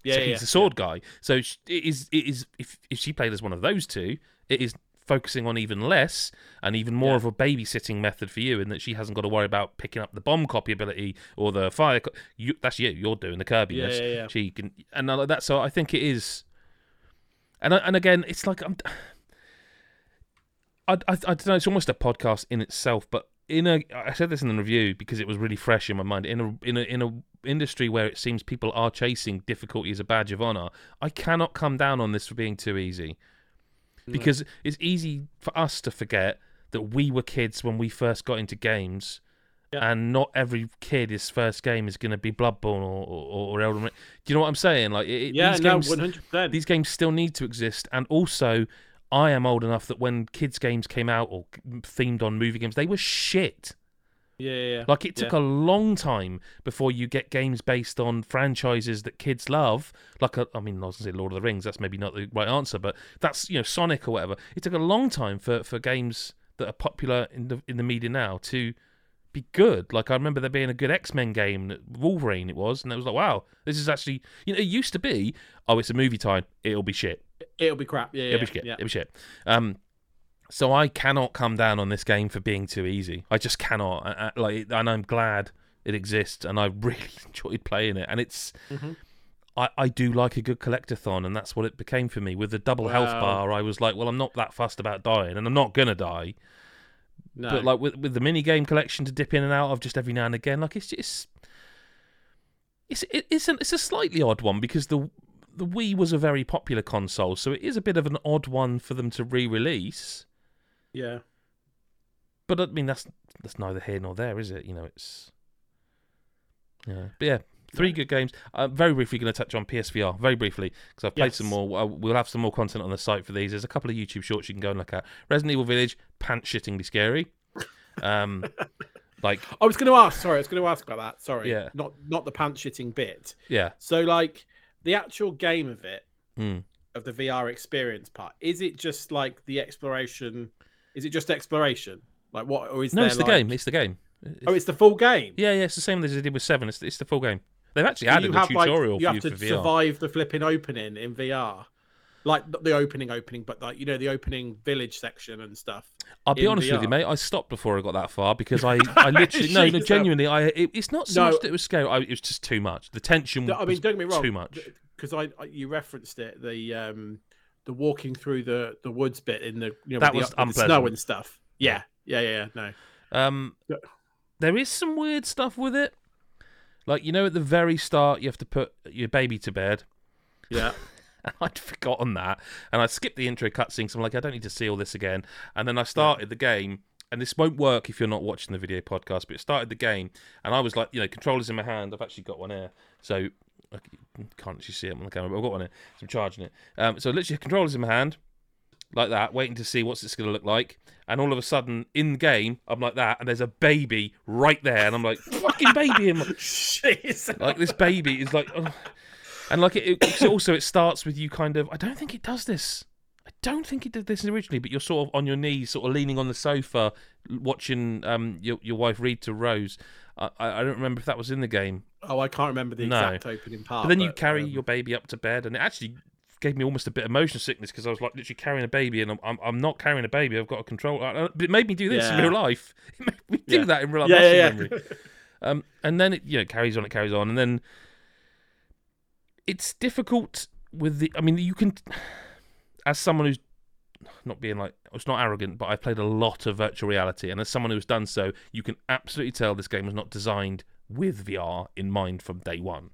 Yeah, so yeah, he's yeah. the sword guy. So it is it is if if she played as one of those two, it is focusing on even less and even more Yeah. of a babysitting method for you, in that she hasn't got to worry about picking up the bomb copy ability or the fire. Co- you, that's you. You're doing the Kirby. Yeah, yeah, yeah. She can and like that. So I think it is. And and again, it's like I'm. I, I, I don't know. It's almost a podcast in itself, but in a, I said this in the review because it was really fresh in my mind. In a in a in a industry where it seems people are chasing difficulty as a badge of honor, I cannot come down on this for being too easy, because it's easy for us to forget that we were kids when we first got into games. Yeah. And not every kid, his first game is going to be Bloodborne or, or, or Elden Ring. Do you know what I'm saying? Like, it, Yeah, these no, games, one hundred percent. these games still need to exist and also i am old enough that when kids games came out or mm, themed on movie games they were shit Yeah, yeah, yeah. like it took a long time before you get games based on franchises that kids love like a, i mean i was going to say lord of the rings that's maybe not the right answer but that's you know sonic or whatever it took a long time for for games that are popular in the in the media now to be good. Like I remember there being a good X Men game, Wolverine it was, and it was like, wow, this is actually you know it used to be, oh, it's a movie time, it'll be shit. It'll be crap. Yeah, yeah, It'll be shit. yeah. It'll be shit. Um, so I cannot come down on this game for being too easy. I just cannot. I, I- like, and I'm glad it exists, and I really enjoyed playing it. And it's, Mhm. I, I do like a good collectathon, and that's what it became for me. With the double health bar, I was like, well, I'm not that fussed about dying, and I'm not gonna die. No, But like with with the mini game collection to dip in and out of just every now and again, like it's just. It's it, it's an, it's a slightly odd one because the the Wii was a very popular console, so it is a bit of an odd one for them to re-release. Yeah, But I mean, that's that's neither here nor there, is it? You know, it's yeah, but yeah, three Yeah. good games. Uh, very briefly, going to touch on PSVR very briefly because I've played some more. We'll have some more content on the site for these. There's a couple of YouTube shorts you can go and look at. Resident Evil Village, pants shittingly scary. Um, like I was going to ask. Sorry, I was going to ask about that. Sorry, Yeah. not not the pants shitting bit. yeah, So like the actual game of it, mm. of the VR experience part, is it just like the exploration? Is it just exploration? Like what, or is no, it's the like- game. It's the game. Oh, it's the full game. Yeah, yeah, it's the same as they did with Seven. It's, it's the full game. They've actually So added a have, like, tutorial you for have you to for VR. survive the flipping opening in VR, like the opening opening, but like you know the opening village section and stuff. I'll be honest with you, mate. I stopped before I got that far because I, I literally no, no, genuinely, I. It, it's not so No. much that it was scary. I, it was just too much. The tension. No, I mean, was don't get me wrong. Too much. because I, I you referenced it the um the walking through the the woods bit in the you know That was the, the snow and stuff. Yeah, yeah, yeah. yeah, No, Um, Yeah. there is some weird stuff with it. Like you know, at the very start, you have to put your baby to bed. Yeah. I'd forgotten that, and I skipped the intro cutscene. So I'm like, I don't need to see all this again. And then I started the game, and this won't work if you're not watching the video podcast. But it started the game, and I was like, you know, controllers in my hand. I've actually got one here, so I can't actually see it on the camera, but I've got one here. So I'm charging it. Um, so literally, controllers in my hand, like that, waiting to see what's this going to look like. And all of a sudden, in the game, I'm like that, and there's a baby right there, and I'm like, fucking baby in my Jeez. like this baby is like, and like it, it also it starts with you kind of. I don't think it does this. I don't think it did this originally, but you're sort of on your knees, sort of leaning on the sofa, watching um your your wife read to Rose. I I don't remember if that was in the game, Oh, I can't remember the No. exact opening part. but then you carry um, your baby up to bed, and it actually gave me almost a bit of motion sickness because I was like literally carrying a baby, and I'm I'm, I'm not carrying a baby. I've got a control. I- I- But it made me do this in real life. It made me do Yeah. that in real life. Yeah, yeah, yeah. memory. Um, and then it you know carries on, it carries on, and then it's difficult with the. I mean, you can, as someone who's not being like it's not arrogant, but I've played a lot of virtual reality, and as someone who's done so, you can absolutely tell this game was not designed with VR in mind from day one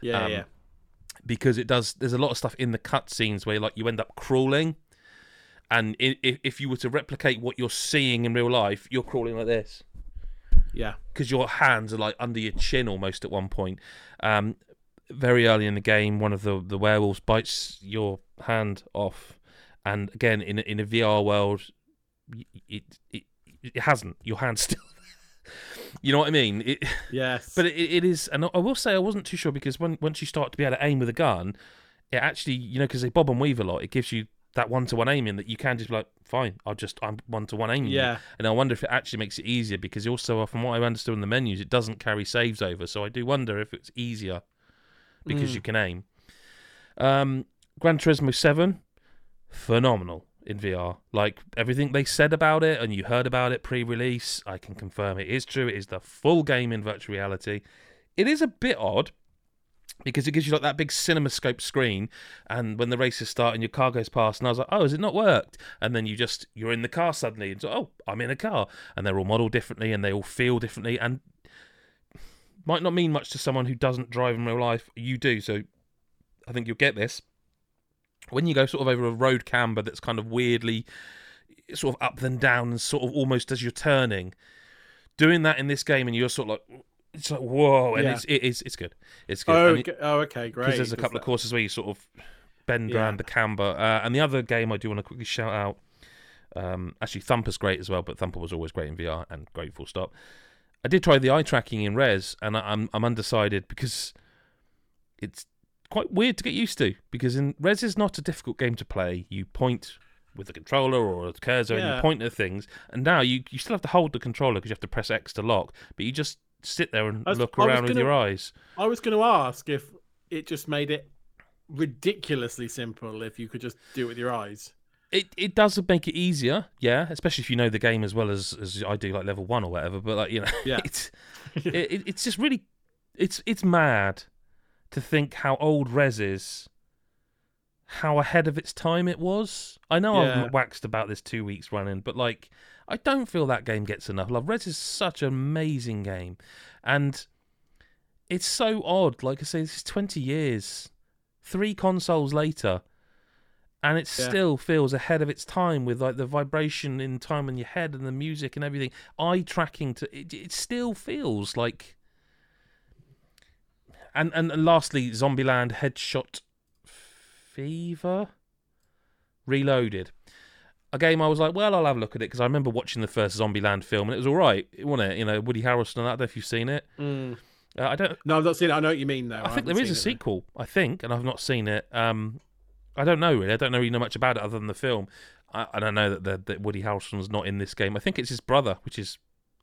yeah, um, yeah. because it does. There's a lot of stuff in the cutscenes where like you end up crawling, and if if you were to replicate what you're seeing in real life, you're crawling like this Yeah. because your hands are like under your chin almost at one point. Um, very early in the game, one of the, the werewolves bites your hand off, and again in a, in a VR world, it it, it hasn't. Your hand's still. You know what I mean? It, Yes. but it, it is, and I will say I wasn't too sure because when once you start to be able to aim with a gun, it actually you know because they bob and weave a lot, it gives you that one to one aiming that you can just be like, fine, I'll just I'm one to one aiming. you." yeah. And I wonder if it actually makes it easier because also, from what I understood in the menus, it doesn't carry saves over. So I do wonder if it's easier because Mm. you can aim. Um, Gran Turismo 7, phenomenal in VR. Like everything they said about it and you heard about it pre release, I can confirm it is true. It is the full game in virtual reality. It is a bit odd because it gives you like that big cinemascope screen and when the races start and your car goes past and I was like, oh, has it not worked? And then you just you're in the car suddenly and so oh, I'm in a car and they're all modeled differently and they all feel differently and might not mean much to someone who doesn't drive in real life. You do, so I think you'll get this. When you go sort of over a road camber that's kind of weirdly sort of up and down and sort of almost as you're turning, doing that in this game and you're sort of like it's like whoa and Yeah. it's it is it's good. It's good. Oh, it- okay. oh, okay, great. because there's a couple of courses where you sort of bend Yeah. around the camber. Uh, and the other game I do want to quickly shout out, um, actually Thumper's great as well, but Thumper was always great in VR and great full stop. I did try the eye tracking in Rez, and I, I'm I'm undecided because it's quite weird to get used to. Because in Rez is not a difficult game to play. You point with a controller or a cursor and you point at things. And now you you still have to hold the controller because you have to press X to lock, but you just sit there and was- look around with gonna- your eyes. I was going to ask if it just made it ridiculously simple if you could just do it with your eyes. It it does make it easier, yeah, especially if you know the game as well as, as I do, like level one or whatever. But like you know, Yeah. it's it, it- it's just really it's it's mad to think how old Rez is, how ahead of its time it was. I know Yeah. I've waxed about this two weeks running, but like I don't feel that game gets enough love. Rez is such an amazing game, and it's so odd. Like I say, this is twenty years, three consoles later and it Yeah. still feels ahead of its time with like the vibration in time in your head and the music and everything eye tracking to it, it still feels like and and, lastly zombieland headshot fever reloaded a game i was like well i'll have a look at it because i remember watching the first zombieland film and it was all right wasn't it you know woody harrelson and that I don't know if you've seen it Mm. uh, i don't No, I've not seen it. I know what you mean, though. I think there is a sequel. I think, and I've not seen it. Um, I don't know really. I don't know really know much about it other than the film. I, I don't know that, the, that Woody Harrelson's not in this game. I think it's his brother, which is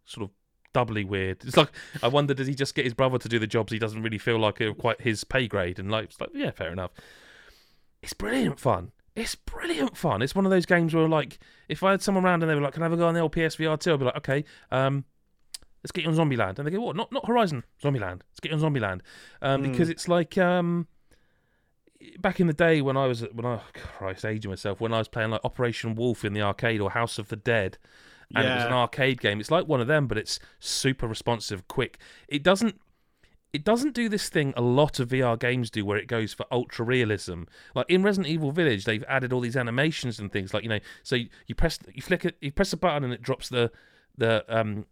sort of doubly weird. It's like I wonder does he just get his brother to do the jobs he doesn't really feel like are quite his pay grade, and like it's like yeah, fair enough. It's brilliant fun. It's brilliant fun. It's one of those games where like if I had someone around and they were like, "Can I have a go on the old PSVR 2? I'd be like, "Okay." Um, let's get you on Zombieland. And they go, what? Not not Horizon, Zombieland. Let's get you on Zombieland. Um, Hmm. because it's like um, back in the day when I was when I Christ aging myself when I was playing like Operation Wolf in the arcade or House of the Dead, and it was an arcade game. It's like one of them, but it's super responsive, quick. It doesn't. It doesn't do this thing a lot of VR games do, where it goes for ultra realism. Like in Resident Evil Village, they've added all these animations and things. Like you know, so you, you press, you flick it, you press a button, and it drops the the um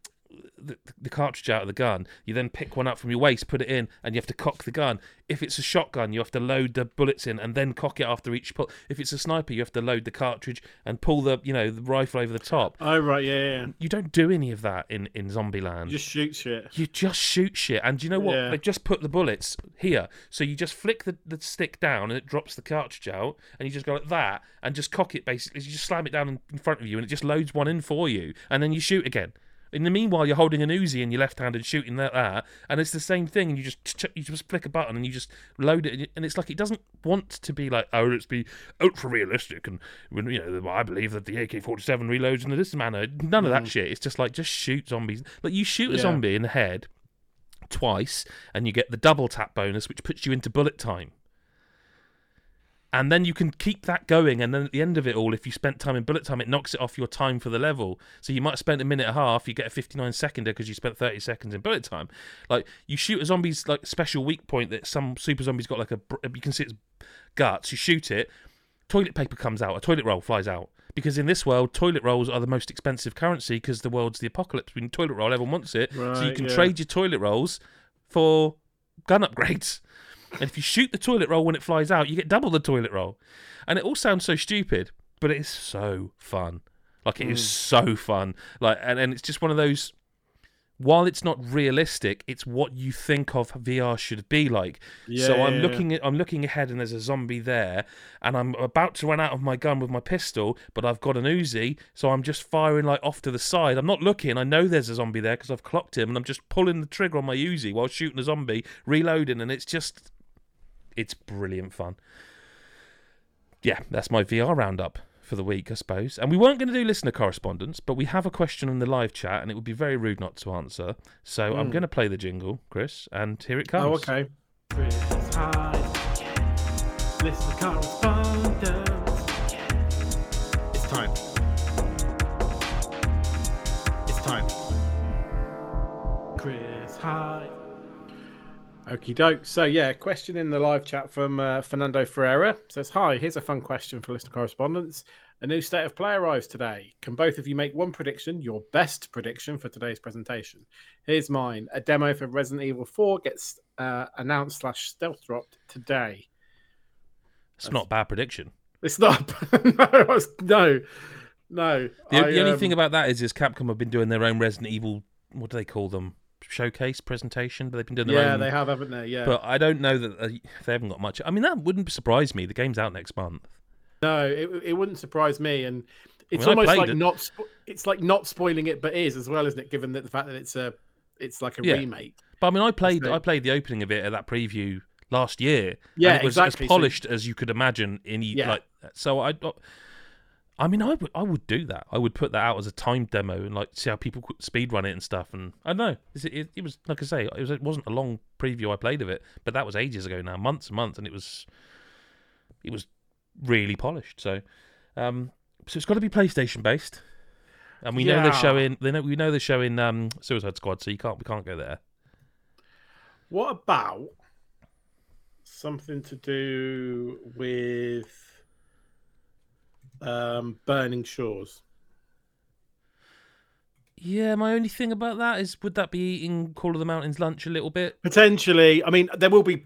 the, the cartridge out of the gun. You then pick one up from your waist, put it in, and you have to cock the gun. If it's a shotgun, you have to load the bullets in and then cock it after each pull. If it's a sniper, you have to load the cartridge and pull the you know the rifle over the top. Oh right, yeah, yeah. You don't do any of that in in Zombieland. You just shoot shit. You just shoot shit, and you know what? Yeah. They just put the bullets here, so you just flick the, the stick down, and it drops the cartridge out, and you just go like that, and just cock it. Basically, you just slam it down in, in front of you, and it just loads one in for you, and then you shoot again. In the meanwhile, you're holding an Uzi in your left hand and shooting like that, and it's the same thing. And you just you just flick a button and you just load it, and it's like it doesn't want to be like oh, let's be ultra realistic, and when you know I believe that the AK-47 reloads in this manner. Uh, none of that mm. shit. It's just like just shoot zombies. Like you shoot a Yeah. zombie in the head twice, and you get the double tap bonus, which puts you into bullet time. And then you can keep that going, and then at the end of it all, if you spent time in bullet time, it knocks it off your time for the level. So you might spend a minute and a half, you get a 59 seconder because you spent 30 seconds in bullet time. Like you shoot a zombie's like special weak point that some super zombie's got like a br- you can see its guts. You shoot it, toilet paper comes out, a toilet roll flies out. Because in this world, toilet rolls are the most expensive currency because the world's the apocalypse. When toilet roll, everyone wants it, so you can yeah. trade your toilet rolls for gun upgrades. And if you shoot the toilet roll when it flies out, you get double the toilet roll. And it all sounds so stupid, but it is so fun. Like it is Mm. so fun. Like and, and it's just one of those while it's not realistic, it's what you think of VR should be like. Yeah, so I'm yeah, looking at I'm looking ahead and there's a zombie there and I'm about to run out of my gun with my pistol, but I've got an Uzi, so I'm just firing like off to the side. I'm not looking. I know there's a zombie there because I've clocked him and I'm just pulling the trigger on my Uzi while shooting the zombie, reloading and it's just it's brilliant fun. Yeah, that's my VR roundup for the week, I suppose. And we weren't going to do listener correspondence, but we have a question in the live chat, and it would be very rude not to answer. So I'm Hmm. going to play the jingle, Chris, and here it comes. Oh, okay. Chris Hyde. Listen to correspondence. It's time. It's time. Chris Hyde. Okie doke. So, yeah, question in the live chat from uh, Fernando Ferreira says Hi, here's a fun question for listener correspondence. A new state of play arrives today. Can both of you make one prediction, your best prediction for today's presentation? Here's mine. A demo for Resident Evil 4 gets uh, announced slash stealth dropped today. It's not a bad prediction. It's not. no, was- no, no. The, I, the only um, thing about that is, is Capcom have been doing their own Resident Evil. What do they call them? Showcase presentation, but they've been doing their yeah, own. they have, haven't they? Yeah. But I don't know that they, they haven't got much. I mean, that wouldn't surprise me. The game's out next month. no, it, it wouldn't surprise me, and it's mean, almost like it. not. Spo- it's like not spoiling it, but is as well, isn't it? Given that the fact that it's a, it's like a Yeah. remake. But I mean, I played I played the opening of it at that preview last year. Yeah, and it was exactly. as So- polished as you could imagine. In e- Yeah. like, so I, I mean, I would I would do that. I would put that out as a time demo and like see how people could speed run it and stuff. And I don't know. It, it, it was like I say, it was it wasn't a long preview I played of it, but that was ages ago now, months and months, and it was it was really polished. So, um, so it's got to be PlayStation based. And we know they're showing. They know we know they're showing um, Suicide Squad, so you can't we can't go there. What about something to do with um, Burning Shores? Yeah, my only thing about that is would that be eating Call of the Mountain's lunch a little bit? Potentially. I mean, there will be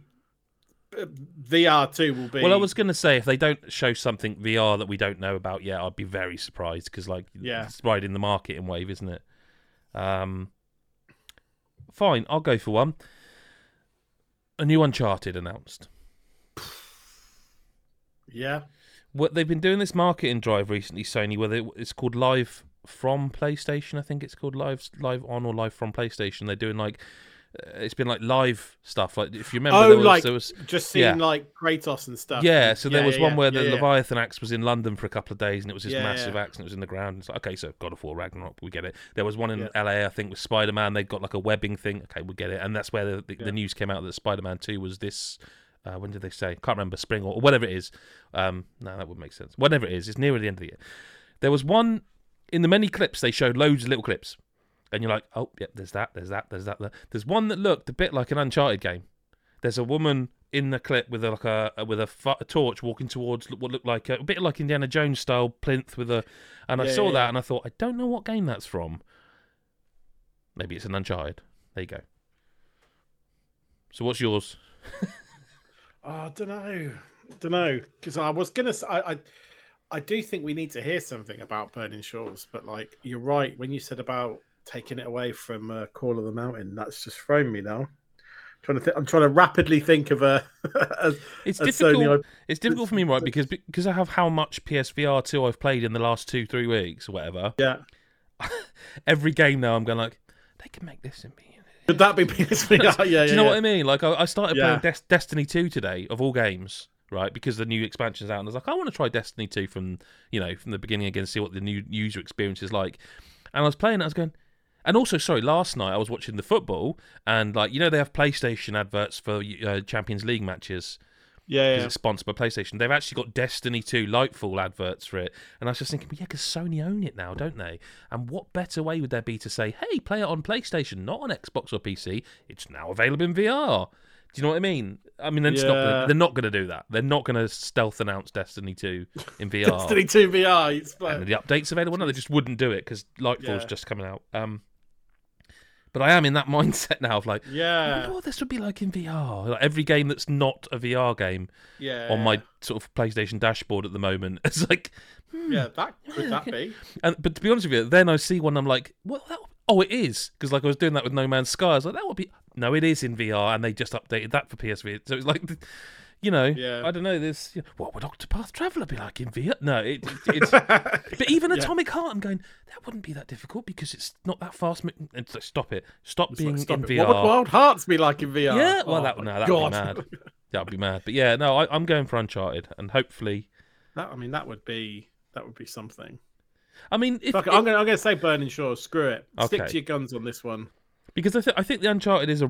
uh, VR two will be. Well, I was going to say if they don't show something VR that we don't know about yet, I'd be very surprised because like Yeah. it's riding the marketing wave, isn't it? Um, fine, I'll go for one. A new Uncharted announced. Yeah. What they've been doing this marketing drive recently, Sony, where they, it's called Live from PlayStation. I think it's called Live Live on or Live from PlayStation. They're doing like uh, it's been like live stuff. Like if you remember, Oh, there was, like there was Just seeing Yeah. like Kratos and stuff. Yeah, so there Yeah, was yeah, one where the. Leviathan axe was in London for a couple of days, and it was this massive axe, and it was in the ground. It's like, okay, so God of War Ragnarok, we get it. There was one in. LA, I think, with Spider Man. They got like a webbing thing. Okay, we get it. And that's where the, the, the news came out that Spider Man Two was this. Uh, when did they say? Can't remember. Spring or, or whatever it is. Um, no, that would make sense. Whatever it is, it's nearer the end of the year. There was one in the many clips they showed loads of little clips, and you're like, oh, yeah, there's that, there's that, there's that. There. There's one that looked a bit like an Uncharted game. There's a woman in the clip with a, like a with a, a torch walking towards what looked like a, a bit like Indiana Jones style plinth with a, and I Yeah, saw yeah, that and I thought I don't know what game that's from. Maybe it's an Uncharted. There you go. So what's yours? Oh, I don't know. I don't know because I was gonna. I, I, I do think we need to hear something about Burning Shores, but like you're right when you said about taking it away from uh, Call of the Mountain. That's just thrown me now. I'm trying to th- I'm trying to rapidly think of a. a It's a difficult. Sony It's difficult for me, right? Because because I have how much PSVR two I've played in the last two three weeks or whatever. yeah. Every game now, I'm going like they can make this in me. Could that be PSVR? yeah, yeah. Do you know yeah. what I mean? Like I, I started Yeah. playing Des- Destiny two today of all games, right? Because the new expansion's out, and I was like, I want to try Destiny two from you know from the beginning again, see what the new user experience is like. And I was playing, it, I was going. And also, sorry, last night I was watching the football, and like you know, they have PlayStation adverts for uh, Champions League matches Yeah, because yeah. it's sponsored by PlayStation. They've actually got Destiny 2 Lightfall adverts for it. And I was just thinking, well, yeah, because Sony own it now, don't they? And what better way would there be to say, hey, play it on PlayStation, not on Xbox or PC? It's now available in VR. Do you know what I mean? I mean, it's not Yeah. gonna, they're not going to do that. They're not going to stealth announce Destiny 2 in VR. Destiny 2 VR. It's like, the update's available. No, they just wouldn't do it because Lightfall's Yeah. just coming out. Um, but I am in that mindset now of like, I yeah, wonder what this would be like in VR. Like every game that's not a VR game yeah. on my sort of PlayStation dashboard at the moment. It's like, hmm. yeah. That could that be? and but to be honest with you, then I see one, I'm like, well, that, oh, it is because like I was doing that with No Man's Sky. I was like, that would be no, it is in VR, and they just updated that for PSV. So it's like, you know, Yeah. I don't know. This, what would Octopath Traveler be like in VR? No, it, it, it's. But even Yeah. Atomic Heart, I'm going. That wouldn't be that difficult because it's not that fast. and so Stop it! Stop It's being like, stop in it. VR. What would Wild Hearts be like in VR? Yeah, well, Oh that no, that'd God. be mad. That'd be mad. But yeah, no, I, I'm going for Uncharted, and hopefully, That I mean, that would be that would be something. I mean, if, Fuck if- I'm I'm gonna say Burning Shores. Screw it. Stick to your guns on this one. Because I, th- I think the Uncharted is a,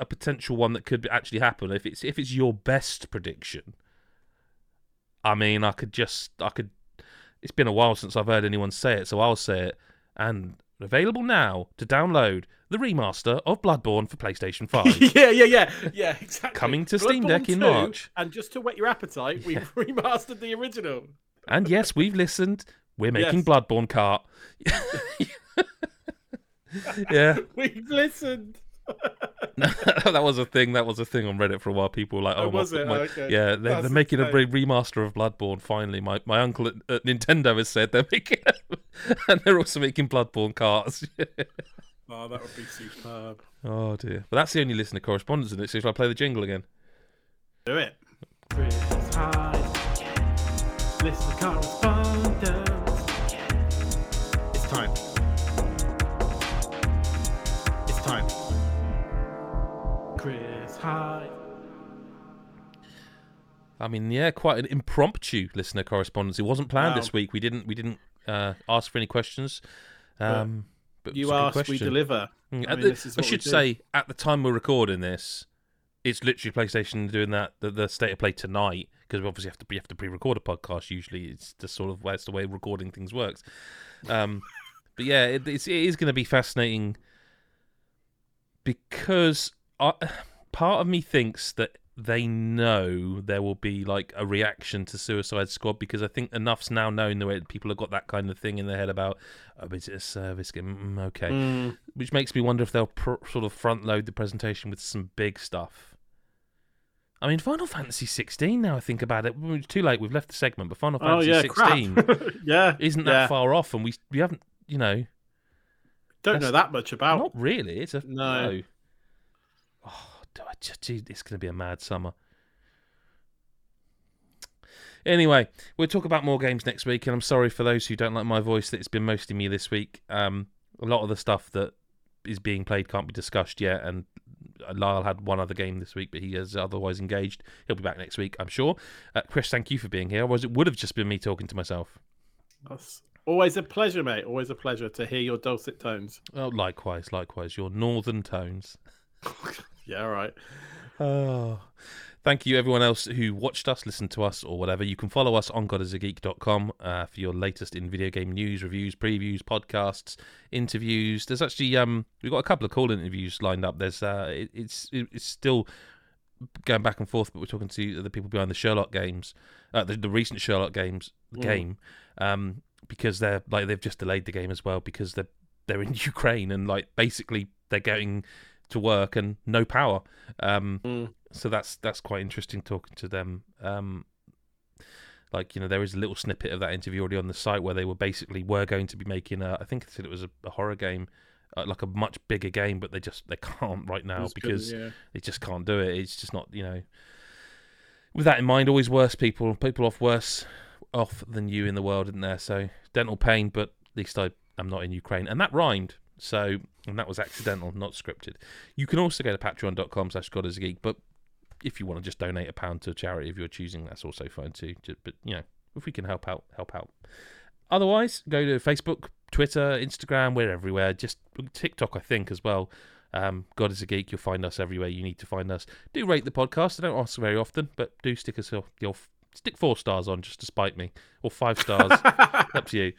a potential one that could actually happen if it's if it's your best prediction. I mean, I could just I could. It's been a while since I've heard anyone say it, so I'll say it. And available now to download the remaster of Bloodborne for PlayStation Five. yeah, yeah, yeah, yeah. Exactly. Coming to Steam Deck in 2, March. And just to whet your appetite, we've remastered the original. and yes, we've listened. We're making Yes. Bloodborne cart. yeah, We've listened. that was a thing. That was a thing on Reddit for a while. People were like, Oh, "Oh, my- was it? my- Okay. yeah." They're, they're making a insane. re- remaster of Bloodborne. Finally, my my uncle at, at Nintendo has said they're making, and they're also making Bloodborne carts. Oh, that would be superb. oh dear! But that's the only listener correspondence in it. So if I play the jingle again, Do it. Chris Hyde. Listen to correspondence. Hyde. I mean, yeah, quite an impromptu listener correspondence. It wasn't planned Wow. this week. We didn't we didn't uh, ask for any questions. Um, but, You it's a good ask, we deliver. Mm, I mean, the- I should say at the time we're recording this, it's literally PlayStation doing that the, the state of play tonight because we obviously have to we have to pre-record a podcast. Usually, it's the sort of that's the way recording things works. Um, but yeah, it, it's, it is going to be fascinating because I, part of me thinks that they know there will be like a reaction to Suicide Squad because I think enough's now known the way people have got that kind of thing in their head about oh, is it a service game? Mm, okay, Mm, which makes me wonder if they'll pr- sort of front load the presentation with some big stuff. I mean, Final Fantasy 16. Now I think about it, it's too late. We've left the segment, but Final Oh Fantasy yeah, 16 yeah, isn't that yeah. far off, and we we haven't, you know, Don't know that much about. not really. It's a No. no. Oh, do I just, gee, it's going to be a mad summer. Anyway, we'll talk about more games next week, and I'm sorry for those who don't like my voice that it's been mostly me this week. Um, a lot of the stuff that is being played can't be discussed yet, and Lyle had one other game this week, but he is otherwise engaged. He'll be back next week, I'm sure. Uh, Chris, thank you for being here. Otherwise, it would have just been me talking to myself. That's always a pleasure, mate. Always a pleasure to hear your dulcet tones. Oh, likewise, likewise. Your northern tones. Yeah, all right. Oh, Thank you, everyone else who watched us, listened to us, or whatever. You can follow us on godisageek.com uh, for your latest in video game news, reviews, previews, podcasts, interviews. There's actually um we've got a couple of cool interviews lined up. There's uh it, it's it, it's still going back and forth, but we're talking to the people behind the Sherlock games, uh, the, the recent Sherlock games Mm. game, um because they're like they've just delayed the game as well because they're they're in Ukraine and like basically they're going to work and no power. Um, Mm. so that's that's quite interesting talking to them. Um, like you know, there is a little snippet of that interview already on the site where they were basically were going to be making a. I think they said it was a, a horror game, uh, like a much bigger game, but they just they can't right now It's good, because yeah. they just can't do it. It's just not you know. With that in mind, always worse people, people off worse off than you in the world, isn't there? So dental pain, but at least I am not in Ukraine, and that rhymed. So and that was accidental, not scripted. You can also go to patreon.com slash God is a geek, but if you want to just donate a pound to a charity of your choosing, that's also fine too. But you know, if we can help out, help out. Otherwise, go to Facebook, Twitter, Instagram. We're everywhere. Just TikTok, I think, as well. Um, God is a geek. You'll find us everywhere you need to find us. Do rate the podcast. I don't ask very often, but do stick us your, your stick four stars on just to spite me, or five stars. up to you.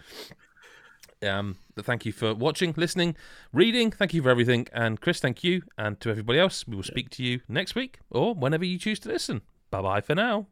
Um, thank you for watching, listening, reading. Thank you for everything. And Chris, thank you. And to everybody else, we will speak to you next week or whenever you choose to listen. Bye bye for now.